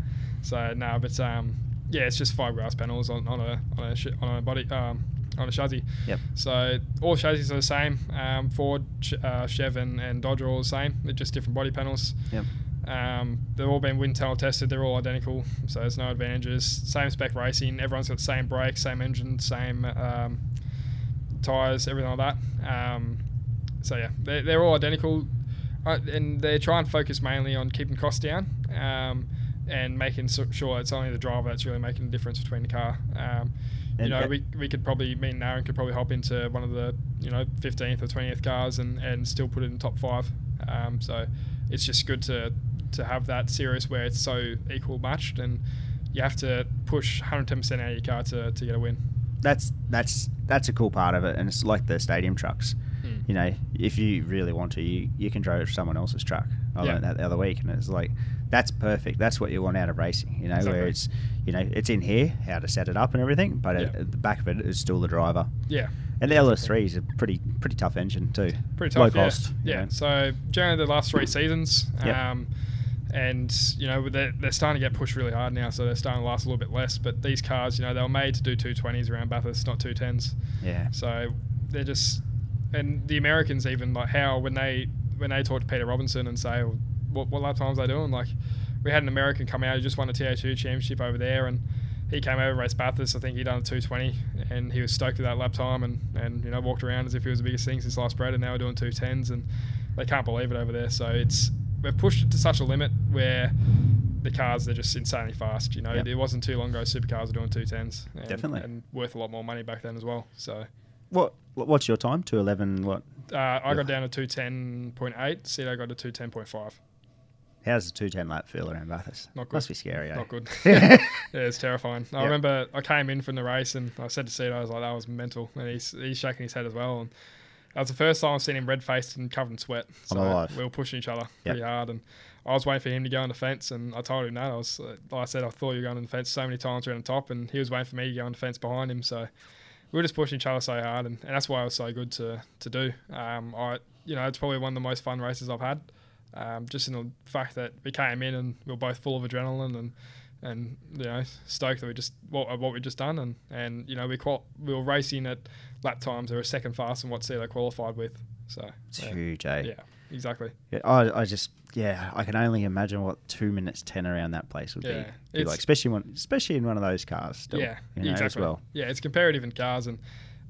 So no, but um, yeah, it's just fiberglass panels on, on a on a on a body um, on a chassis. Yep. So all chassis are the same. Um, Ford, uh, Chev, and, and Dodge are all the same. They're just different body panels. Yep. Um, they've all been wind tunnel tested. They're all identical, so there's no advantages. Same spec racing. Everyone's got the same brakes, same engine, same um, tires, everything like that. Um, so yeah, they're, they're all identical, uh, and they try and focus mainly on keeping costs down um, and making sure it's only the driver that's really making the difference between the car. You know, we, we could probably, me and Aaron could probably hop into one of the, you know, 15th or 20th cars and, and still put it in top five. Um, so it's just good to, to have that series where it's so equal matched and you have to push 110% out of your car to, to get a win. That's that's that's a cool part of it, and it's like the stadium trucks. Mm. You know, if you really want to, you, you can drive someone else's truck. I Yeah. learned that the other week, and it's like that's perfect. That's what you want out of racing. You know, Exactly. where it's you know it's in here how to set it up and everything, but Yeah. at, at the back of it is still the driver. Yeah. And the LS3 is a pretty pretty tough engine too. Pretty tough, Low yeah. cost. Yeah. So generally the last three seasons, Yep. um, and you know they're, they're starting to get pushed really hard now, so they're starting to last a little bit less. But these cars, you know, they were made to do 220s around Bathurst, not 210s. Yeah. So they're just, and the Americans even like how when they when they talk to Peter Robinson and say "Oh, what what lap times they doing, like we had an American come out who just won a TA2 championship over there, and he came over race Bathurst. I think he done a 220, and he was stoked with that lap time, and and you know walked around as if he was the biggest thing since last spread, and now we're doing 210s, and they can't believe it over there. So it's we've pushed it to such a limit where the cars they're just insanely fast. You know, Yep. it wasn't too long ago supercars were doing 210s, and, Definitely. and worth a lot more money back then as well. So. What What's your time? Two eleven. What? Uh, I got down to two ten point eight. Cito got to two ten point five. How's the two ten lap feel around Bathurst? Not good. Must be scary. Eh? Not good. yeah, it's terrifying. I Yeah. remember I came in from the race and I said to Cito, I was like, that was mental, and he's he's shaking his head as well. And that was the first time I've seen him red faced and covered in sweat. So we were pushing each other pretty hard, and I was waiting for him to go on the fence, and I told him that I was like I said I thought you were going on the fence so many times around the top, and he was waiting for me to go on the fence behind him. So we were just pushing each other so hard, and, and that's why it was so good to to do. Um, I you know it's probably one of the most fun races I've had. Um, just in the fact that we came in and we were both full of adrenaline and and you know stoked that we just what what we just done and and you know we qual- we were racing at lap times that were second fast than what Cito qualified with. So It's yeah, huge, eh? yeah, exactly. Yeah, I, I just yeah, I can only imagine what two minutes ten around that place would Yeah, be. be like, especially when, especially in one of those cars. Still, yeah, you know, exactly. As well. Yeah, it's comparative in cars and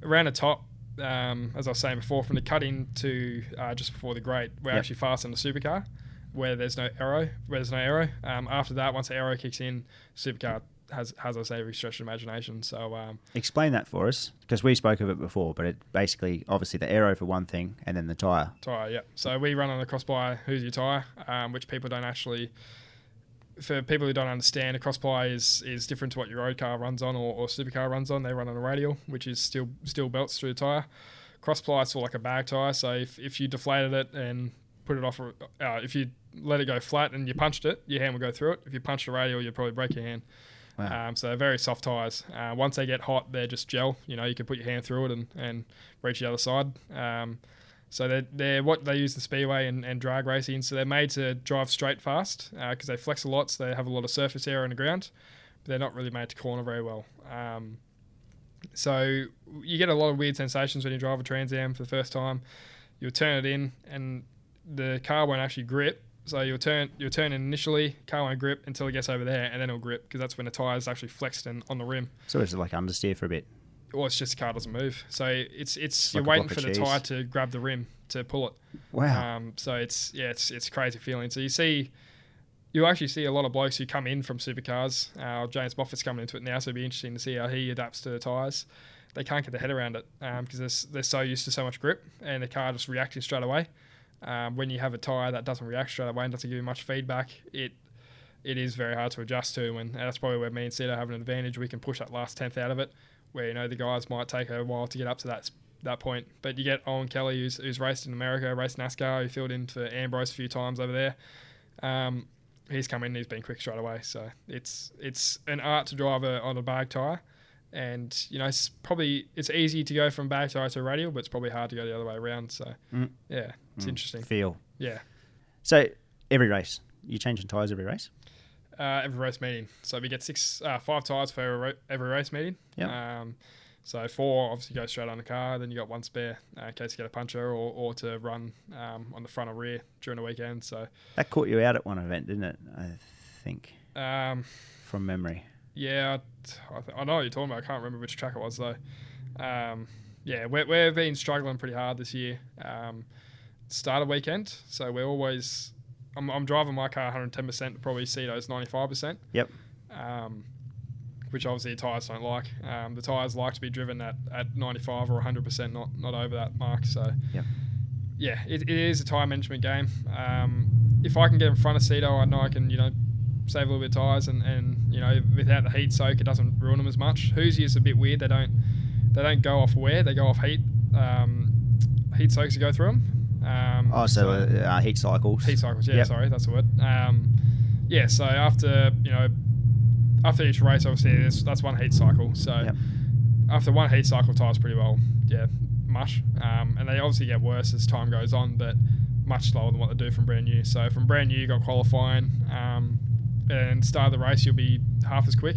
around the top. Um, as I was saying before, from the cut in to uh, just before the grate, we're Yep. actually fast in the supercar, where there's no aero. Where there's no aero. Um, after that, once the aero kicks in, supercar has has I say every stretch of imagination. So um, Explain that for us, because we spoke of it before. But it basically, obviously, the aero for one thing, and then the tire. Tyre, yeah. So we run on a cross ply Who's Your Tyre, um, which people don't actually. For people who don't understand, a cross ply is is different to what your road car runs on or, or supercar runs on. They run on a radial, which is still still belts through the tire. Cross ply is sort of like a bag tire. So if, if you deflated it and put it off, uh, if you let it go flat and you punched it, your hand will go through it. If you punched a radial, you'd probably break your hand. Wow. Um, so they're very soft tires. Uh, once they get hot, they're just gel. You know, you can put your hand through it and, and reach the other side. Um, so they're, they're what they use in speedway and, and drag racing. So they're made to drive straight fast because they flex a lot. So they have a lot of surface area on the ground. But they're not really made to corner very well. Um, so you get a lot of weird sensations when you drive a Trans Am for the first time. You'll turn it in and the car won't actually grip. So you'll turn you'll turn in initially, car won't grip until it gets over there, and then it'll grip because that's when the tires actually flexed in on the rim. So it's like understeer for a bit. Or it's just the car doesn't move. So it's it's Like you're waiting for the tire to grab the rim to pull it. Wow. Um, so it's yeah, it's it's a crazy feeling. So you see, you actually see a lot of blokes who come in from supercars. Uh, James Moffat's coming into it now, so it'll be interesting to see how he adapts to the tires. They can't get their head around it because they're, they're so used to so much grip, and the car just reacting straight away. Um, when you have a tire that doesn't react straight away and doesn't give you much feedback, it it is very hard to adjust to, and that's probably where me and Cito have an advantage. We can push that last tenth out of it, where you know the guys might take a while to get up to that that point. But you get Owen Kelly, who's, who's raced in America, raced NASCAR, who filled in for Ambrose a few times over there. Um, he's come in, he's been quick straight away. So it's it's an art to drive a, on a bag tire, and you know it's probably it's easy to go from bag tire to radial, but it's probably hard to go the other way around. So Mm. yeah, it's Mm. interesting. Feel. Yeah. So every race, you changing tires every race. Uh, every race meeting. So we get six, uh, five tires for every, every race meeting. Yeah. Um, so four obviously go straight on the car. Then you got one spare uh, in case you get a puncture or, or to run um, on the front or rear during the weekend. So That caught you out at one event, didn't it? I think um, from memory. yeah, I, th- I know what you're talking about. I can't remember which track it was though. Um, yeah, we're, we've been struggling pretty hard this year. Um, start of weekend, so we're always. I'm, I'm driving my car 110%, to probably see those 95%. Yep. um, which obviously the tyres don't like. Um, the tyres like to be driven at, at 95 or 100%, not not over that mark. So, Yep. yeah, it, it is a tyre management game. Um, if I can get in front of Cito, I know I can, you know, save a little bit of tyres, and, and you know, without the heat soak, it doesn't ruin them as much. Who's is a bit weird. They don't they don't go off wear. They go off heat. Um, heat soaks to go through them. Um, Oh, so, uh, uh, heat cycles. Heat cycles, yeah, Yep. sorry, that's the word. Um, yeah, so after you know, after each race, obviously that's, that's one heat cycle. So Yep. after one heat cycle, tires pretty well. Yeah, much, um, and they obviously get worse as time goes on, but much slower than what they do from brand new. So from brand new, you got qualifying, um, and start of the race, you'll be half as quick.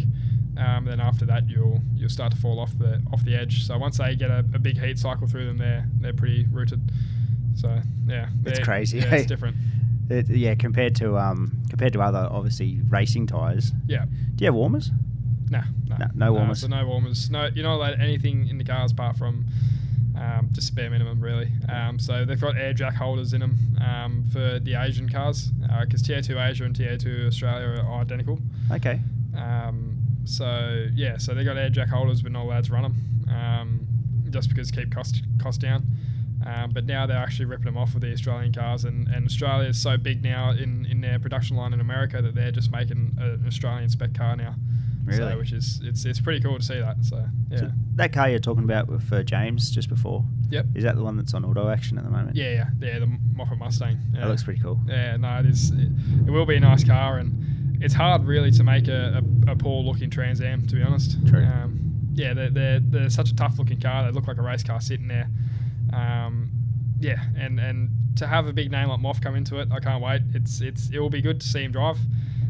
Um, then after that, you'll you'll start to fall off the off the edge. So once they get a, a big heat cycle through them, they're they're pretty rooted. So yeah, It's crazy, Yeah, it's different. It, yeah, compared to um, compared to other obviously racing tires. Yeah. Do you have warmers? Nah, no, No- no warmers. so no warmers. No, you're not allowed anything in the cars apart from um, just bare minimum, really. Um, so they've got air jack holders in them um, for the Asian cars because TA2 Asia and TA2 Australia are identical. Okay. Um, so yeah, so they got air jack holders, but not allowed to run them um, just because keep cost cost down. Um, but now they're actually ripping them off with the Australian cars, and, and Australia is so big now in, in their production line in America that they're just making an Australian spec car now. Really? So, which is it's it's pretty cool to see that. So yeah, So that car you're talking about with uh, James just before, yep, is that the one that's on auto action at the moment? yeah, yeah, yeah. The Moffat Mustang. Yeah. That looks pretty cool. Yeah, no, it is. It, it will be a nice car, and it's hard really to make a, a, a poor looking Trans Am, to be honest. True. Um, yeah, they're, they're, they're such a tough looking car. They look like a race car sitting there. Um, yeah, and, and to have a big name like Moff come into it, I can't wait. It's it's it will be good to see him drive.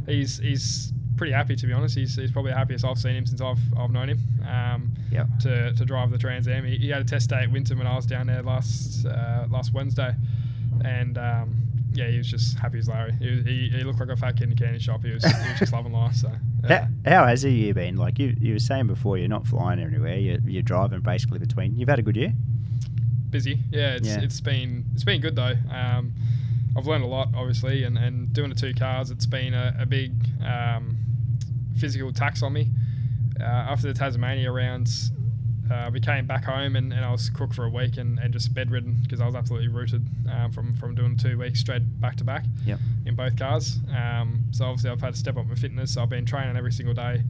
He's he's pretty happy to be honest. He's, he's probably the happiest I've seen him since I've I've known him. Um, Yeah. to, to drive the Trans Am. He, he had a test day at Winton when I was down there last uh, last Wednesday, and um, yeah, he was just happy as Larry. He, was- he, he looked like a fat kid in a candy shop. He was he was just loving life. So yeah. How, how has your year been? Like you, you were saying before, you're not flying anywhere. You're, you're driving basically between. You've had a good year. Busy. Yeah, it's Yeah. it's been it's been good though. Um, I've learned a lot, obviously, and, and doing the two cars, it's been a, a big um, physical tax on me. Uh, after the Tasmania rounds, uh, we came back home and, and I was cooked for a week and, and just bedridden because I was absolutely rooted um, from, from doing two weeks straight back to back Yep. in both cars. Um, so obviously I've had to step up my fitness. I've been training every single day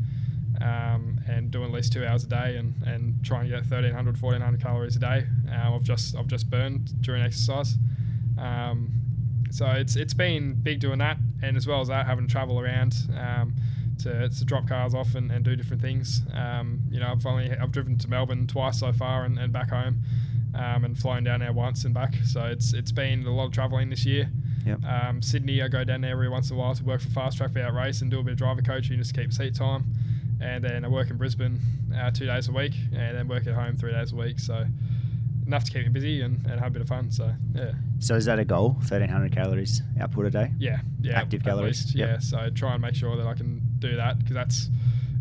um, and doing at least two hours a day and, and trying to get 1300, 1400 calories a day. Uh, I've just I've just burned during exercise. Um, so it's it's been big doing that, and as well as that, having to travel around um, to, to drop cars off and, and do different things. Um, you know, I've only I've driven to Melbourne twice so far and, and back home, um, and flown down there once and back. So it's it's been a lot of traveling this year. Yep. Um, Sydney, I go down there every once in a while to work for Fast Track Out Race and do a bit of driver coaching just to keep seat time. And then I work in Brisbane uh, two days a week, and then work at home three days a week. So enough to keep me busy and, and have a bit of fun. So yeah, So is that a goal? 1300 calories output a day. yeah, yeah. Active calories, least, yep. yeah. So try and make sure that I can do that because that's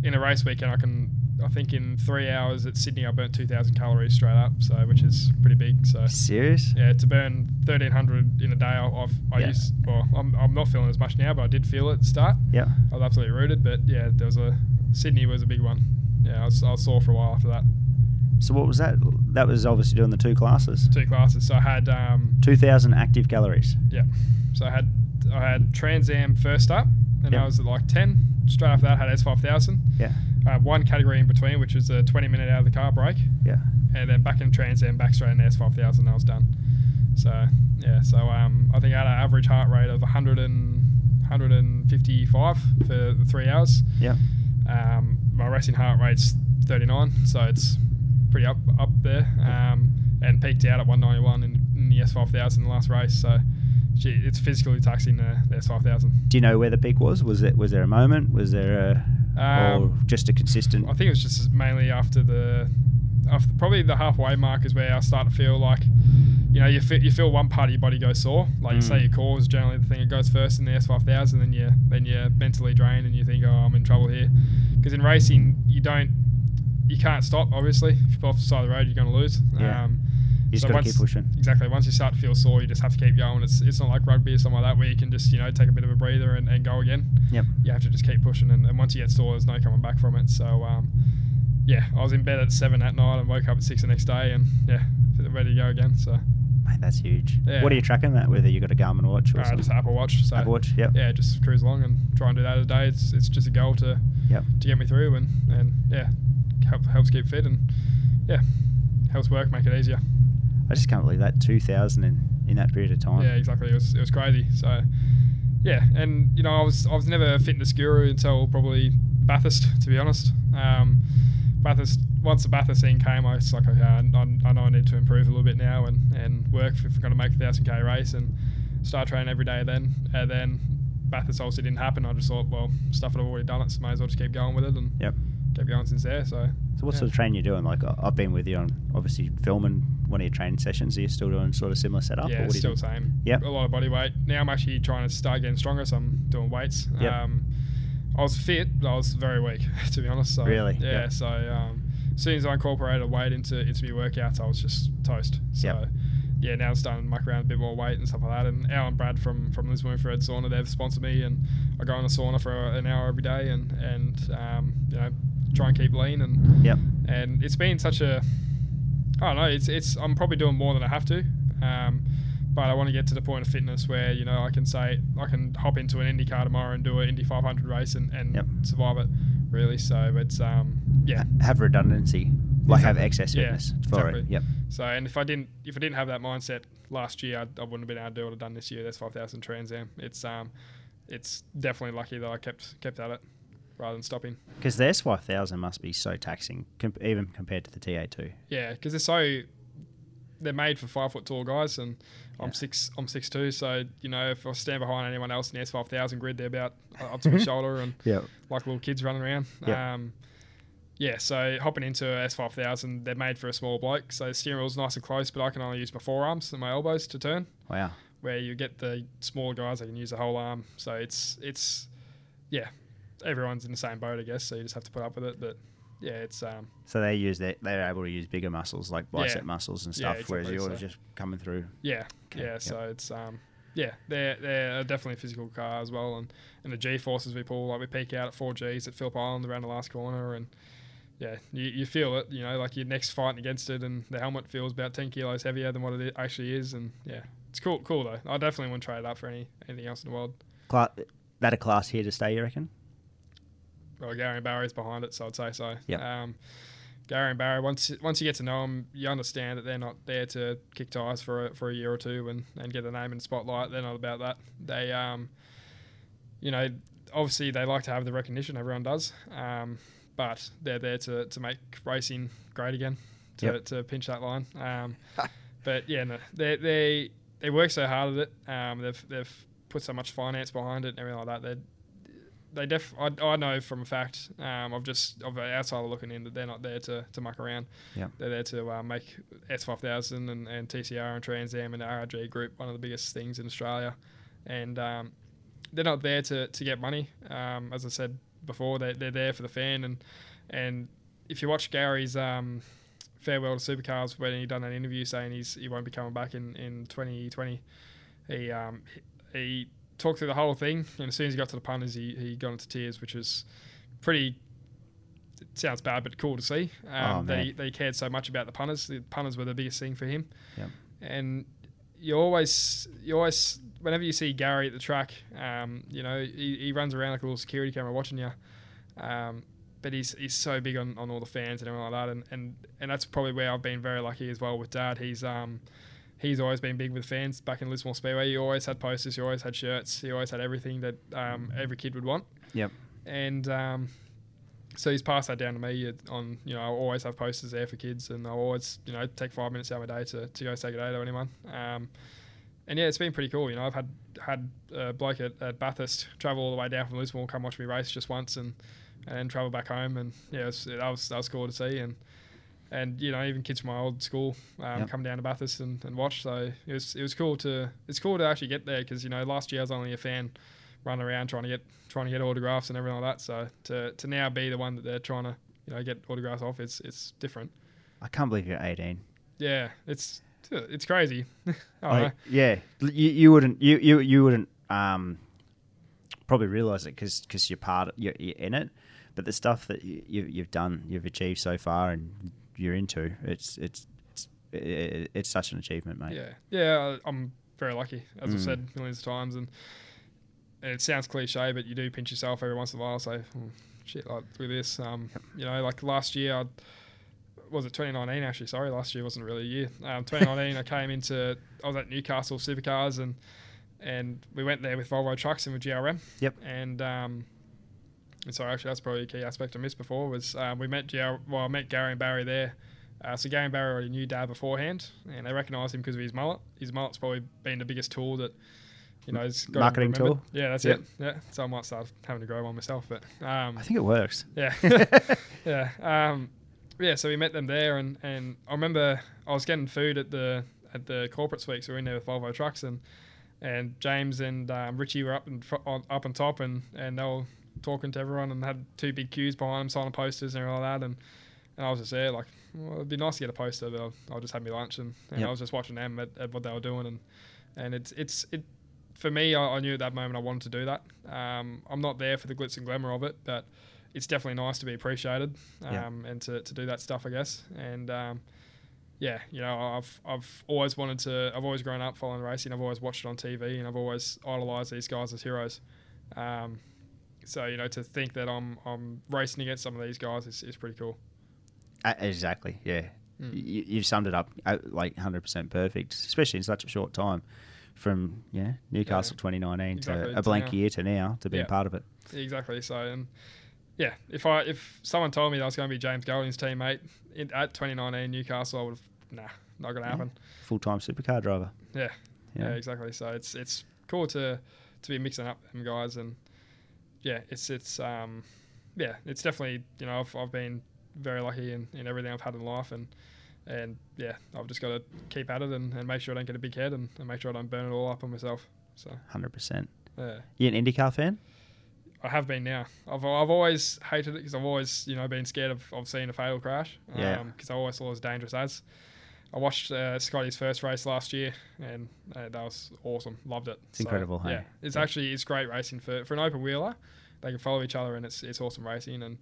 in a race weekend. I can. I think in three hours at Sydney, I burnt 2,000 calories straight up, so which is pretty big. So Serious? Yeah, to burn 1300 in a day, I- I've, I Yeah. used, well, I'm, I'm not feeling as much now, but I did feel it start. Yeah. I was absolutely rooted, but yeah, there was a, Sydney was a big one. Yeah, I was, I was sore for a while after that. So what was that? That was obviously doing the two classes. Two classes. So I had, um, 2000 active calories. yeah, so I had, I had Trans Am first up, and Yep. I was at like 10. Straight after that, I had S5000. Yeah. I had one category in between, which was a 20 minute out of the car break. Yeah. and then back in Trans Am, back straight in the S5000, I was done. So, yeah, so um, I think I had an average heart rate of 100 and, 155 for the three hours. Yeah. Um, my racing heart rate's 39, so it's pretty up up there. Um, and peaked out at 191 in, in the S5000 in the last race. So, gee, it's physically taxing the, the S5000. Do you know where the peak was? Was it was there a moment? Was there a Um, or just a consistent? I think it was just mainly after the, after probably the halfway mark is where I start to feel like, you know, you feel, you feel one part of your body go sore. Like you say, Mm. your core is generally the thing that goes first in the S5000, then you then you're mentally drained and you think, oh, I'm in trouble here. Because in racing, you don't, you can't stop. Obviously, if you pull off the side of the road, you're going to lose. Yeah. Um, you just so got to keep pushing. Exactly. Once you start to feel sore, you just have to keep going. It's it's not like rugby or something like that where you can just you know take a bit of a breather and, and go again Yep. you have to just keep pushing, and, and once you get sore, there's no coming back from it. So, um, yeah, I was in bed at seven that night and woke up at six the next day, and yeah, ready to go again. So, that's huge. Yeah. What are you tracking that? Whether you got a Garmin watch or uh, something? just Apple Watch. So, Apple Watch. Yep. yeah, just cruise along and try and do that a day. It's, it's just a goal to Yep. to get me through, and and yeah, help, helps keep fit, and yeah, helps work, make it easier. I just can't believe that 2000 in, in that period of time. Yeah, exactly. It was it was crazy. So yeah, and you know I was I was never a fitness guru until probably Bathurst, to be honest. Um, Bathurst once the Bathurst thing came, I was like, okay, I, I know I need to improve a little bit now and, and work if I'm going to make a thousand k race and start training every day. Then and then Bathurst obviously didn't happen. I just thought, well, stuff that I've already done it, so may as well just keep going with it and Yep. keep going since there. So So what Yeah. sort of training you doing? Like I- I've been with you on obviously filming one of your training sessions. Are you still doing sort of similar setup? yeah, or what still the same. Yep. a lot of body weight. Now I'm actually trying to start getting stronger, so I'm doing weights. Yep. Um, I was fit, but I was very weak to be honest. So, Really? Yeah. Yep. So um, as soon as I incorporated weight into into my workouts, I was just toast. So. Yep. Yeah, now I'm starting to muck around a bit more weight and stuff like that. And Alan Brad from from Lismore Infrared Sauna, they've sponsored me, and I go in a sauna for an hour every day, and and um, you know try and keep lean, and Yep. and it's been such a I don't know. It's it's I'm probably doing more than I have to, um, but I want to get to the point of fitness where you know I can say I can hop into an Indy car tomorrow and do an Indy 500 race and, and Yep. survive it. Really, so it's um yeah. Have redundancy, like have Exactly. excess Yeah, fitness for it. Yep. So and if I didn't if I didn't have that mindset last year, I'd, I wouldn't have been able to do what I've done this year. That's 5,000 Trans Am. It's um it's definitely lucky that I kept kept at it rather than stopping. Because the S five thousand must be so taxing, com- even compared to the TA two. Yeah, because they're so they're made for five foot tall guys, and I'm Yeah. six. I'm six two. So you know, if I stand behind anyone else in the S five thousand grid, they're about up to my shoulder and Yeah. like little kids running around. Yeah. Um, yeah. So hopping into a S five thousand, they're made for a small bloke. So the steering wheel's nice and close, but I can only use my forearms and my elbows to turn. Wow. Where you get the smaller guys, they can use the whole arm. So it's it's yeah, everyone's in the same boat, I guess. So you just have to put up with it. But yeah, it's um, So they use that. They're able to use bigger muscles like bicep Yeah. muscles and Yeah, stuff, whereas exactly, yours so- just coming through. Yeah, Okay, yeah. yep. So it's um, yeah, they're they're definitely a physical car as well, and and the G forces we pull, like we peak out at four Gs at Phillip Island around the last corner, and yeah, you, you feel it. You know, like your next fighting against it, and the helmet feels about ten kilos heavier than what it actually is, and yeah, it's cool, cool though. I definitely wouldn't trade it up for any anything else in the world. Cla- that a class here to stay, you reckon? Well, Garry and Barry's behind it, so I'd say so. Yep. Um, Garry and Barry, once once you get to know them, you understand that they're not there to kick tires for a, for a year or two and, and get a name in the spotlight. They're not about that. They, um, you know, obviously they like to have the recognition. Everyone does, um, but they're there to, to make racing great again, to, Yep. to pinch that line. Um, but yeah, no, they they they work so hard at it. Um, they've they've put so much finance behind it and everything like that. They they def I, I know from a fact Um, I've just of an outsider looking in that they're not there to, to muck around. Yep. They're there to uh, make S five thousand and, and TCR and Trans Am and the ARG group one of the biggest things in Australia, and um, they're not there to, to get money. Um, as I said before, they they're there for the fan and and if you watch Garry's um, farewell to supercars when he done an interview saying he's he won't be coming back in in 2020, he um, he talked through the whole thing, and as soon as he got to the punters, he, he got into tears, which was pretty. It sounds bad, but cool to see. Um, Oh, man. he, that he cared so much about the punters. The punters were the biggest thing for him. Yep. And you always, you always, whenever you see Garry at the track, um, you know, he, he runs around like a little security camera watching you. Um, but he's he's so big on, on all the fans and everything like that, and, and, and that's probably where I've been very lucky as well with Dad. He's um he's always been big with fans back in Lismore Speedway. He always had posters, he always had shirts, he always had everything that um, every kid would want. Yep. And um, so he's passed that down to me. On you know, I always have posters there for kids, and I'll always you know take five minutes out of my day to, to go say good day to anyone. Um, and yeah, it's been pretty cool. You know, I've had had a bloke at, at Bathurst travel all the way down from Lismore, come watch me race just once, and and then travel back home. And yeah, it was, that was that was cool to see. And and you know, even kids from my old school um, Yep. come down to Bathurst and, and watch. So it was it was cool to it's cool to actually get there because you know last year I was only a fan running around trying to get trying to get autographs and everything like that. So to to now be the one that they're trying to you know get autographs off, it's it's different. I can't believe you're 18. Yeah, it's it's crazy. Like, yeah, you, you wouldn't you, you you wouldn't um probably realize it because because you're part of, you're, you're in it, but the stuff that you, you you've done, you've achieved so far, and you're into it's it's it's it, it's such an achievement, mate. Yeah, yeah, I'm very lucky, as I've Mm. said millions of times, and, and it sounds cliche, but you do pinch yourself every once in a while. So, "Hmm, shit, like with this, um, you know, like last year, I was it 2019 actually? Sorry, last year wasn't really a year. Um, 2019, I came into, I was at Newcastle Supercars, and and we went there with Volvo trucks and with GRM. Yep. And um, And so actually, that's probably a key aspect I missed before was um, we met Gio, well, I met Garry and Barry there. Uh, so Garry and Barry already knew Dad beforehand, and they recognised him because of his mullet. His mullet's probably been the biggest tool that you know, has got Marketing tool? Yeah, that's Yep. it. Yeah, so I might start having to grow one myself, but um, I think it works. yeah, yeah, um, yeah. So we met them there, and, and I remember I was getting food at the at the corporate suite. So we were in there with Volvo trucks, and and James and um, Richie were up and fr- on, up on top, and, and they were talking to everyone, and had two big queues behind them, signing posters and all like that, and and I was just there like, well, it'd be nice to get a poster, but I'll, I'll just have my lunch, and, and Yep. I was just watching them at, at what they were doing, and and it's it's it. For me, I, I knew at that moment I wanted to do that. Um, I'm not there for the glitz and glamour of it, but it's definitely nice to be appreciated um, Yeah. and to, to do that stuff, I guess. And um, yeah, you know, I've I've always wanted to. I've always grown up following racing. I've always watched it on TV, and I've always idolized these guys as heroes. Um, so you know, to think that I'm I'm racing against some of these guys is, is pretty cool. Uh, exactly. Yeah. Mm. You, you've summed it up uh, like 100% perfect, especially in such a short time from yeah Newcastle 2019 Exactly, to to a blank now. year to now to being Yeah. part of it. Exactly. So and yeah, if I if someone told me that I was going to be James Golding's teammate in, at 2019 Newcastle, I would have nah, not going to happen. Full time supercar driver. Yeah. Yeah. Yeah, exactly. So it's it's cool to to be mixing up them guys and yeah, it's it's um yeah, it's definitely you know I've I've been very lucky in, in everything I've had in life and and yeah, I've just got to keep at it and, and make sure I don't get a big head and, and make sure I don't burn it all up on myself. So 100%. yeah, You an IndyCar fan? I have been now. I've I've always hated it because I've always you know been scared of, of seeing a fatal crash. Yeah. Because I always thought it was dangerous as. I watched uh, Scotty's first race last year, and uh, that was awesome. Loved it. It's incredible, hey? Yeah, it's Yeah. actually it's great racing for, for an open wheeler. They can follow each other, and it's it's awesome racing. And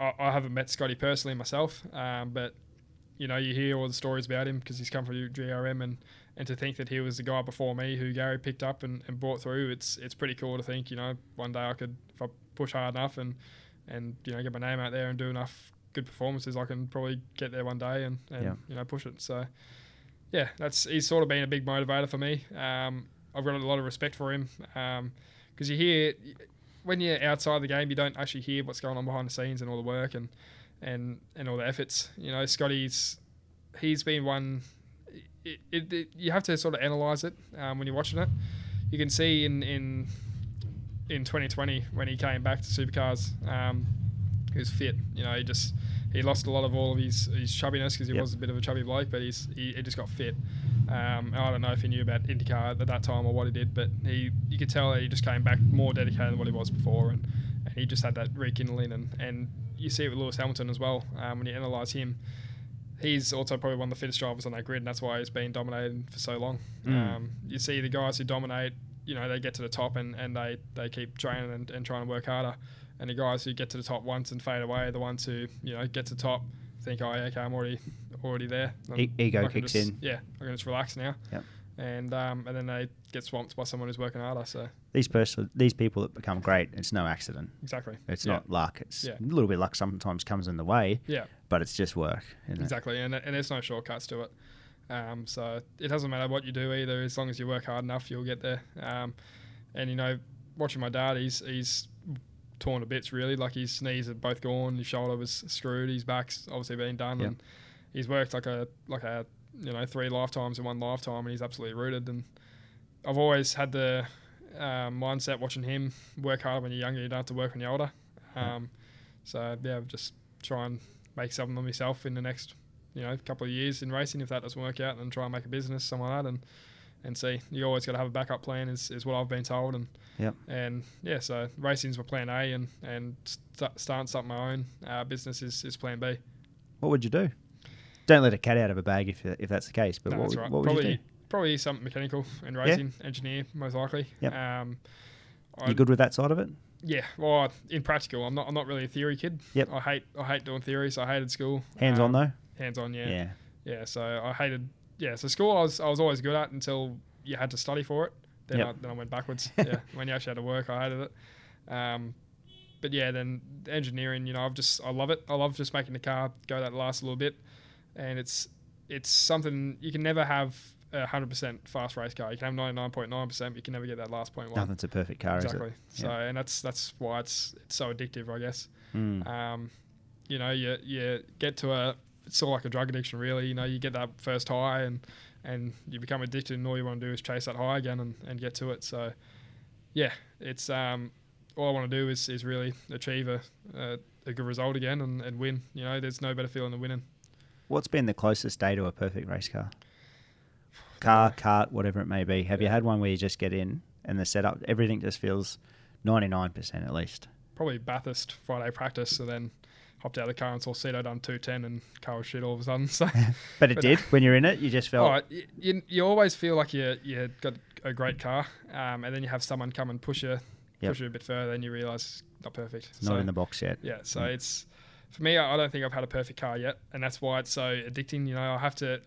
I, I haven't met Scotty personally myself, um, but you know you hear all the stories about him because he's come from GRM, and and to think that he was the guy before me who Garry picked up and, and brought through, it's it's pretty cool to think. You know, one day I could if I push hard enough and and you know get my name out there and do enough good performances, I can probably get there one day and, and Yeah. you know push it. So yeah, that's he's sort of been a big motivator for me. Um, I've got a lot of respect for him because you hear when you're outside the game, you don't actually hear what's going on behind the scenes and all the work and and and all the efforts. You know, Scotty's he's been one. It, it, it, you have to sort of analyze it um, when you're watching it. You can see in in in 2020 when he came back to supercars, um, he was fit. You know, he just he lost a lot of all of his his chubbiness because he Yep. was a bit of a chubby bloke, but he's he, he just got fit. Um, I don't know if he knew about IndyCar at that time or what he did, but he you could tell that he just came back more dedicated than what he was before, and, and he just had that rekindling, and, and you see it with Lewis Hamilton as well. Um, when you analyse him, he's also probably one of the fittest drivers on that grid, and that's why he's been dominated for so long. Mm. Um, you see the guys who dominate, you know, they get to the top and, and they, they keep training and, and trying to work harder. And the guys who get to the top once and fade away are the ones who, you know, get to the top, think, oh, yeah, okay, I'm already already there. E- ego kicks just- in. Yeah, I can just relax now. Yep. And um, and then they get swamped by someone who's working harder. So These person, these people that become great, it's no accident. exactly. It's Yeah. not luck. It's Yeah. a little bit luck sometimes comes in the way, Yeah. but it's just work. Isn't it? Exactly, and, and there's no shortcuts to it. Um, so it doesn't matter what you do either. As long as you work hard enough, you'll get there. Um, and you know, watching my dad, he's he's torn to bits really. Like his knees are both gone, his shoulder was screwed, his back's obviously been done, Yep. and he's worked like a like a you know three lifetimes in one lifetime, and he's absolutely rooted. And I've always had the um, mindset watching him work harder when you're younger. You don't have to work when you're older. Um, so yeah, just try and make something of myself in the next you know couple of years in racing. If that doesn't work out, then try and make a business something like that and and see. You always got to have a backup plan, is, is what I've been told. And Yep. and yeah, so racing's my plan A, and and st- starting something my own uh, business is, is plan B. What would you do? Don't let a cat out of a bag if, if that's the case. But No, what, would, right. what would probably you do? probably something mechanical and racing, engineer most likely. Yep. Um, You good with that side of it? Yeah, well, in practical, I'm not. I'm not really a theory kid. Yep. I hate. I hate doing theories. I hated school. Hands on Um, though. Hands on, yeah. Yeah. Yeah, so I hated. Yeah, so school I was I was always good at until you had to study for it. Then Yep. I then I went backwards. yeah, when you actually had to work, I hated it. Um, but yeah, then engineering, you know, I've just I love it. I love just making the car go that last little bit, and it's it's something you can never have a hundred percent fast race car. You can have ninety nine point nine percent, but you can never get that last point one. Nothing's a perfect car, exactly. So, and that's that's why it's it's so addictive, I guess. Mm. Um, you know, you you get to a it's sort of like a drug addiction, really. You know, you get that first high and and you become addicted, and all you want to do is chase that high again and, and get to it. So, yeah, it's um, all I want to do is, is really achieve a, a, a good result again and, and win. You know, there's no better feeling than winning. What's been the closest day to a perfect race car? Car, cart, whatever it may be. Have you had one where you just get in and the setup, everything just feels 99% at least? Probably Bathurst Friday practice, so then hopped out of the car and saw Cedo done 210 and car was shit all of a sudden. So, But it But- did. When you're in it, you just felt. oh, you, you always feel like you you got a great car, um, and then you have someone come and push you Yep. push you a bit further, and you realise it's not perfect. Not so, in the box yet. Yeah, so Mm. it's for me. I I don't think I've had a perfect car yet, and that's why it's so addicting. You know, I have to.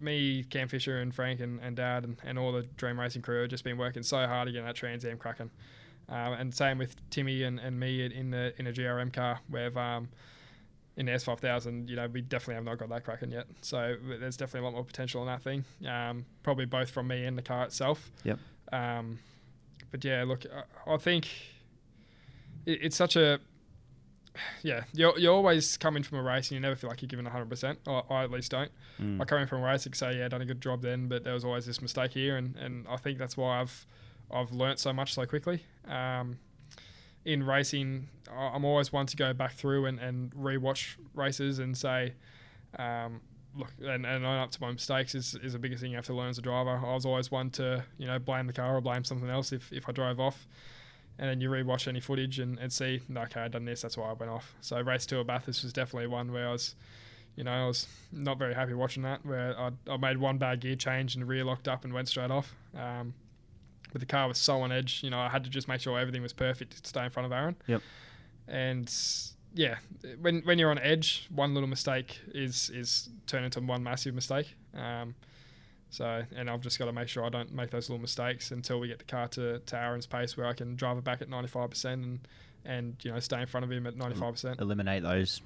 Me, Cam Fisher, and Frank, and, and Dad, and, and all the Dream Racing crew have just been working so hard to get that Trans Am cracking. Um, and same with Timmy and, and me in the in a GRM car. We've um, in the S5000, you know, we definitely have not got that cracking yet. So there's definitely a lot more potential in that thing. Um, probably both from me and the car itself. Yep. Um, but yeah, look, I, I think it, it's such a yeah. you're, you're always coming from a race and you never feel like you're giving 100. percent Or I at least don't. Mm. I come in from a race and say, yeah, done a good job then, but there was always this mistake here, and, and I think that's why I've I've learnt so much so quickly. Um, in racing, I'm always one to go back through and, and rewatch races and say, um, look, and, and own up to my mistakes is, is the biggest thing you have to learn as a driver. I was always one to, you know, blame the car or blame something else if, if I drove off. And then you rewatch any footage and, and see, okay, I've done this, that's why I went off. So race two at Bathurst was definitely one where I was, you know, I was not very happy watching that, where I, I made one bad gear change and the rear locked up and went straight off. Um, but the car was so on edge, you know, I had to just make sure everything was perfect to stay in front of Aaron. Yep. And yeah, when when you're on edge, one little mistake is is turned into one massive mistake. Um, so, and I've just got to make sure I don't make those little mistakes until we get the car to, to Aaron's pace where I can drive it back at 95% and, and you know, stay in front of him at 95%. Eliminate those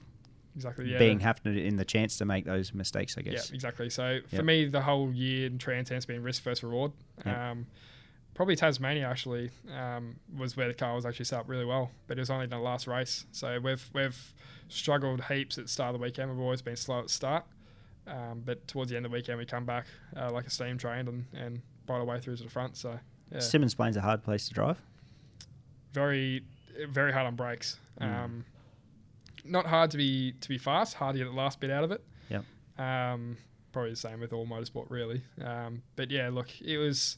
Exactly. Yeah. being having in the chance to make those mistakes, I guess. Yeah, exactly. So for me, the whole year in Trans has been risk first reward. Yep. Um, probably Tasmania actually um, was where the car was actually set up really well, but it was only in the last race. So we've we've struggled heaps at the start of the weekend. We've always been slow at the start, um, but towards the end of the weekend we come back uh, like a steam train and and bite our way through to the front. So yeah, Symmons Plain's a hard place to drive. very very hard on brakes. Mm. Um, not hard to be to be fast, hard to get the last bit out of it. Yep. Um, probably the same with all motorsport, really. Um, but yeah, look, it was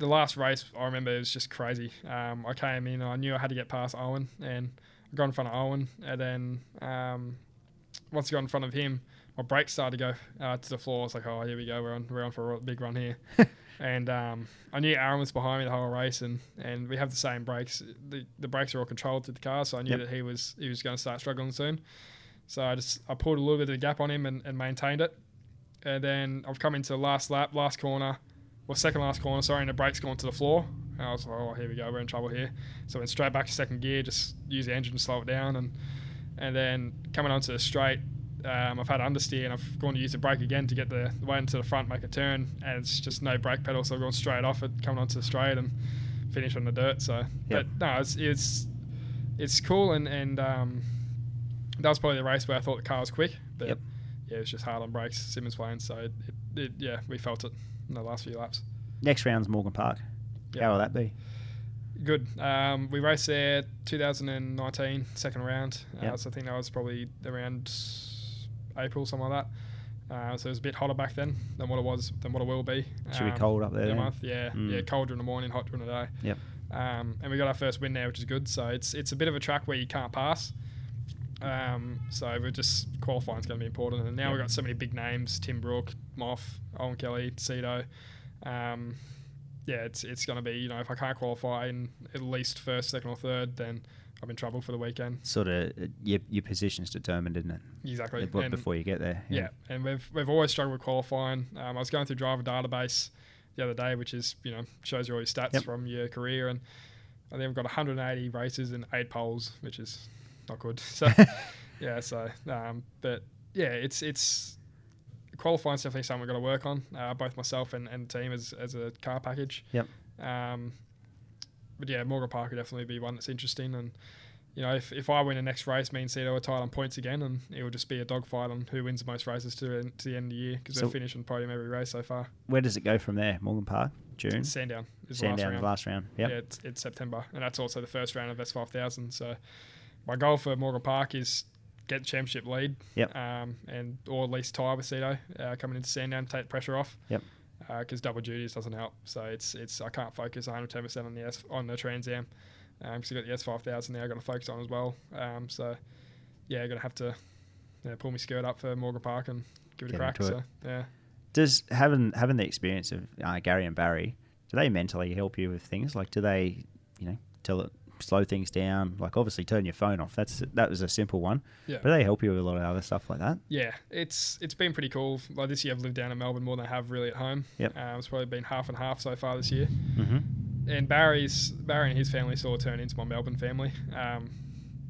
the last race. I remember it was just crazy. Um, I came in, I knew I had to get past Owen, and I got in front of Owen, and then um, once I got in front of him, my brakes started to go uh, to the floor. I was like, oh, here we go, we're on we're on for a big run here. and um, I knew Aaron was behind me the whole race, and, and we have the same brakes. The, the brakes are all controlled to the car, so I knew Yep. that he was he was going to start struggling soon. So I just I pulled a little bit of a gap on him and, and maintained it. And then I've come into the last lap, last corner, well second last corner, sorry, and the brakes gone to the floor. And I was like, oh here we go, we're in trouble here. So I went straight back to second gear, just use the engine to slow it down, and and then coming onto the straight, um, I've had understeer and I've gone to use the brake again to get the, the way into the front, make a turn, and it's just no brake pedal, so I've gone straight off it, coming onto the straight and finish on the dirt. So, but no, it's it's it's cool, and and um, that was probably the race where I thought the car was quick, but Yep. yeah, it was just hard on brakes, Symmons Plains, so it, it, it, yeah, we felt it in the last few laps. Next round's Morgan Park. Yep. How will that be? Good. Um, we raced there 2019, second round. Uh, Yep. So I think that was probably around April, something like that. Uh, so it was a bit hotter back then than what it was than what it will be. Should be Um, cold up there. a then? month, yeah, Mm. yeah, cold during the morning, hot during the day. Yep. Um, and we got our first win there, which is good. So it's it's a bit of a track where you can't pass. Um, so we're just qualifying is going to be important. And now Yep. we've got so many big names: Tim Brook, Moff, Owen Kelly, Cedo. Um, yeah, it's it's going to be you know if I can't qualify in at least first, second, or third, then I'm in trouble for the weekend. Sort of uh, your, your position's determined, isn't it? Exactly. Before, And- before you get there. Yeah, and we've we've always struggled with qualifying. Um, I was going through driver database the other day, which is you know shows you all your stats Yep. from your career, and I think I've got 180 races and eight poles, which is not good. So yeah, so um, but yeah, it's it's qualifying's definitely something we've got to work on, uh, both myself and, and the team as, as a car package. Yep. Um, but yeah, Morgan Park would definitely be one that's interesting. And, you know, if, if I win the next race, me and Cito are tied on points again, and it will just be a dogfight on who wins the most races to, to the end of the year because So- they've finished on podium every race so far. Where does it go from there? Morgan Park, June, Sandown is the last Sandown, round. last round. Yep. Yeah, it's, it's September, and that's also the first round of S5000. So my goal for Morgan Park is get the championship lead, Yep. um, and or at least tie with Cito uh, coming into Sandown, take the pressure off. Yep. Because double duties doesn't help, so it's it's I can't focus 110 percent on the S on the Trans Am, because I got the S5000 now. I got to focus on as well. Um, so yeah, gonna have to yeah, pull my skirt up for Morgan Park and give it Get a crack. So it. yeah. Does having having the experience of uh, Garry and Barry, do they mentally help you with things? Like, do they, you know, tell it slow things down? Like, obviously, turn your phone off. That's that was a simple one. Yeah. But they help you with a lot of other stuff like that. Yeah, it's it's been pretty cool. Like this year, I've lived down in Melbourne more than I have really at home. Yep. Um, it's probably been half and half so far this year. Mm-hmm. And Barry's Barry and his family sort of turned into my Melbourne family. Um,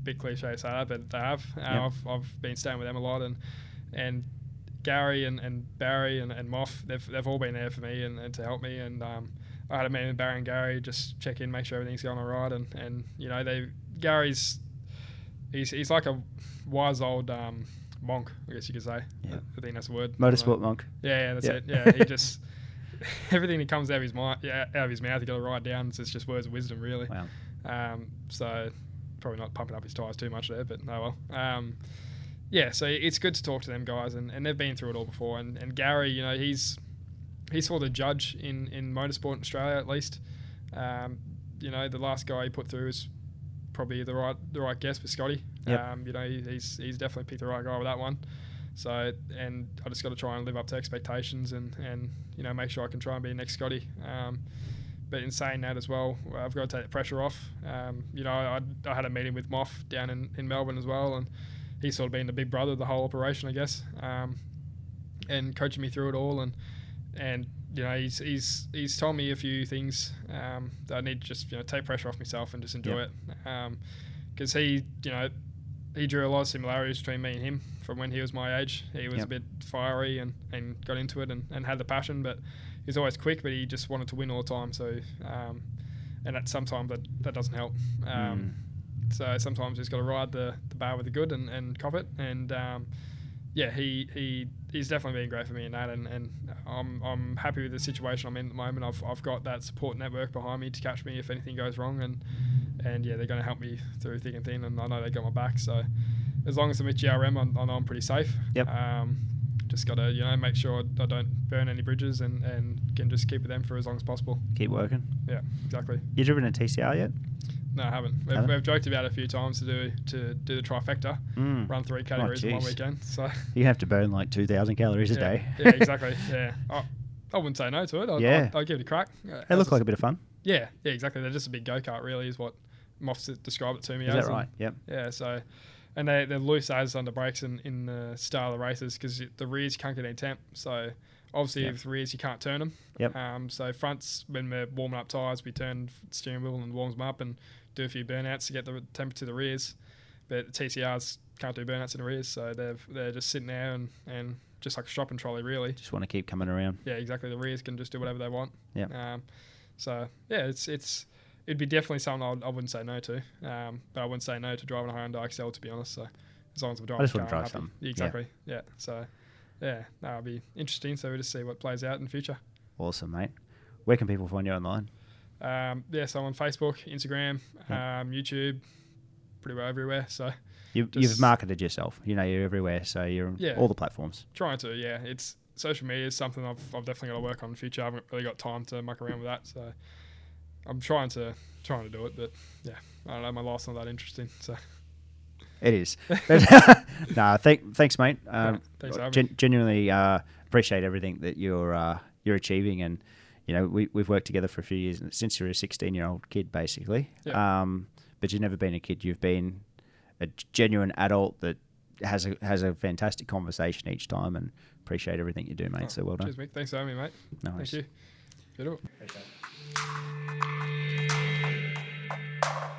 bit cliche to say that, but they have. Uh, Yep. I've I've been staying with them a lot, and and Garry and, and Barry and, and Moff, they've they've all been there for me and, and to help me. And um, I had a meeting with Barry and Garry, just check in, make sure everything's going all right. And, and you know, they Garry's he's he's like a wise old um, monk, I guess you could say. Yeah. I think that's the word. Motorsport monk. Yeah, yeah, that's Yeah. it. Yeah, he just everything that comes out of his mind, yeah, out of his mouth, he got to write down. So it's just words of wisdom, really. Wow. Um, so probably not pumping up his tires too much there, but no well. Um, yeah, so it's good to talk to them guys, and, and they've been through it all before. And, and Gary, you know, he's he's sort of the judge in, in motorsport in Australia at least. Um, you know, the last guy he put through is probably the right the right guess for Scotty. Yep. Um, you know, he, he's he's definitely picked the right guy with that one. So, and I just got to try and live up to expectations and, and you know make sure I can try and be next Scotty. Um, but in saying that as well, I've got to take the pressure off. Um, you know, I, I had a meeting with Moff down in, in Melbourne as well, and he's sort of been the big brother of the whole operation, I guess, um, and coaching me through it all. And and you know, he's he's he's told me a few things um, that I need to just you know take pressure off myself and just enjoy Yep. it. Because he, you know, he drew a lot of similarities between me and him from when he was my age. He was Yep. a bit fiery and, and got into it and, and had the passion, but he was always quick, but he just wanted to win all the time. So, um, and that sometimes that, that doesn't help. Um, So sometimes he's got to ride the, the bar with the good and, and cop it. And um, yeah, he, he he's definitely been great for me in that. And, and I'm, I'm happy with the situation I'm in at the moment. I've, I've got that support network behind me to catch me if anything goes wrong. And, and yeah, they're going to help me through thick and thin. And I know they got my back. So as long as I'm with GRM, I, I know I'm pretty safe. Yep. Um, just got to you know make sure I don't burn any bridges and, and can just keep with them for as long as possible. Keep working. Yeah, exactly. You driven a TCR yet? No, I haven't. We've, Haven't? we've joked about it a few times to do to do the trifecta, Mm. run three categories in one weekend. So You have to burn like two thousand calories a yeah, day. yeah, exactly. Yeah, I, I wouldn't say no to it. I'd, Yeah. I'd, I'd give it a crack. It They as look like a bit of fun. yeah, yeah, exactly. They're just a big go kart, really, is what Moff's described it to me Is as. that and- right? Yep. Yeah, so and they they're loose as under brakes in, in the style of races because the rears can't get any temp. So obviously Yep. with rears you can't turn them. Yep. Um, so fronts when we're warming up tires, we turn steering wheel and warms them up and do a few burnouts to get the temp to the rears. But the TCRs can't do burnouts in the rears, so they're they're just sitting there and, and just like a shopping trolley really. Just want to keep coming around. Yeah, exactly. The rears can just do whatever they want. Yeah. Um, so yeah, it's it's it'd be definitely something I'd, I wouldn't say no to. Um, but I wouldn't say no to driving a Hyundai Excel to be honest. So as long as I'm driving, I just car, I'm drive something. Yeah. Exactly. Yeah. So yeah, that'll be interesting. So we'll just see what plays out in the future. Awesome, mate. Where can people find you online? Um, yeah, so I'm on Facebook, Instagram, um, YouTube, pretty well everywhere. So You, you've marketed yourself. You know, you're everywhere, so you're on Yeah. all the platforms. trying to, yeah, it's social media is something I've, I've definitely got to work on in the future. I haven't really got time to muck around with that, so I'm trying to trying to do it, but yeah, I don't know, my life's not that interesting. So It is. Thank, thanks, mate. Um, Right, thanks gen- genuinely uh, appreciate everything that you're uh, you're achieving, and you know, we, we've worked together for a few years since you're a 16 year old kid, basically. Yeah. Um, but you've never been a kid. You've been a genuine adult that has a, has a fantastic conversation each time and appreciate everything you do, mate. Oh, so well done. Cheers, mate. Thanks for having me, mate. Nice. Thank you. Good.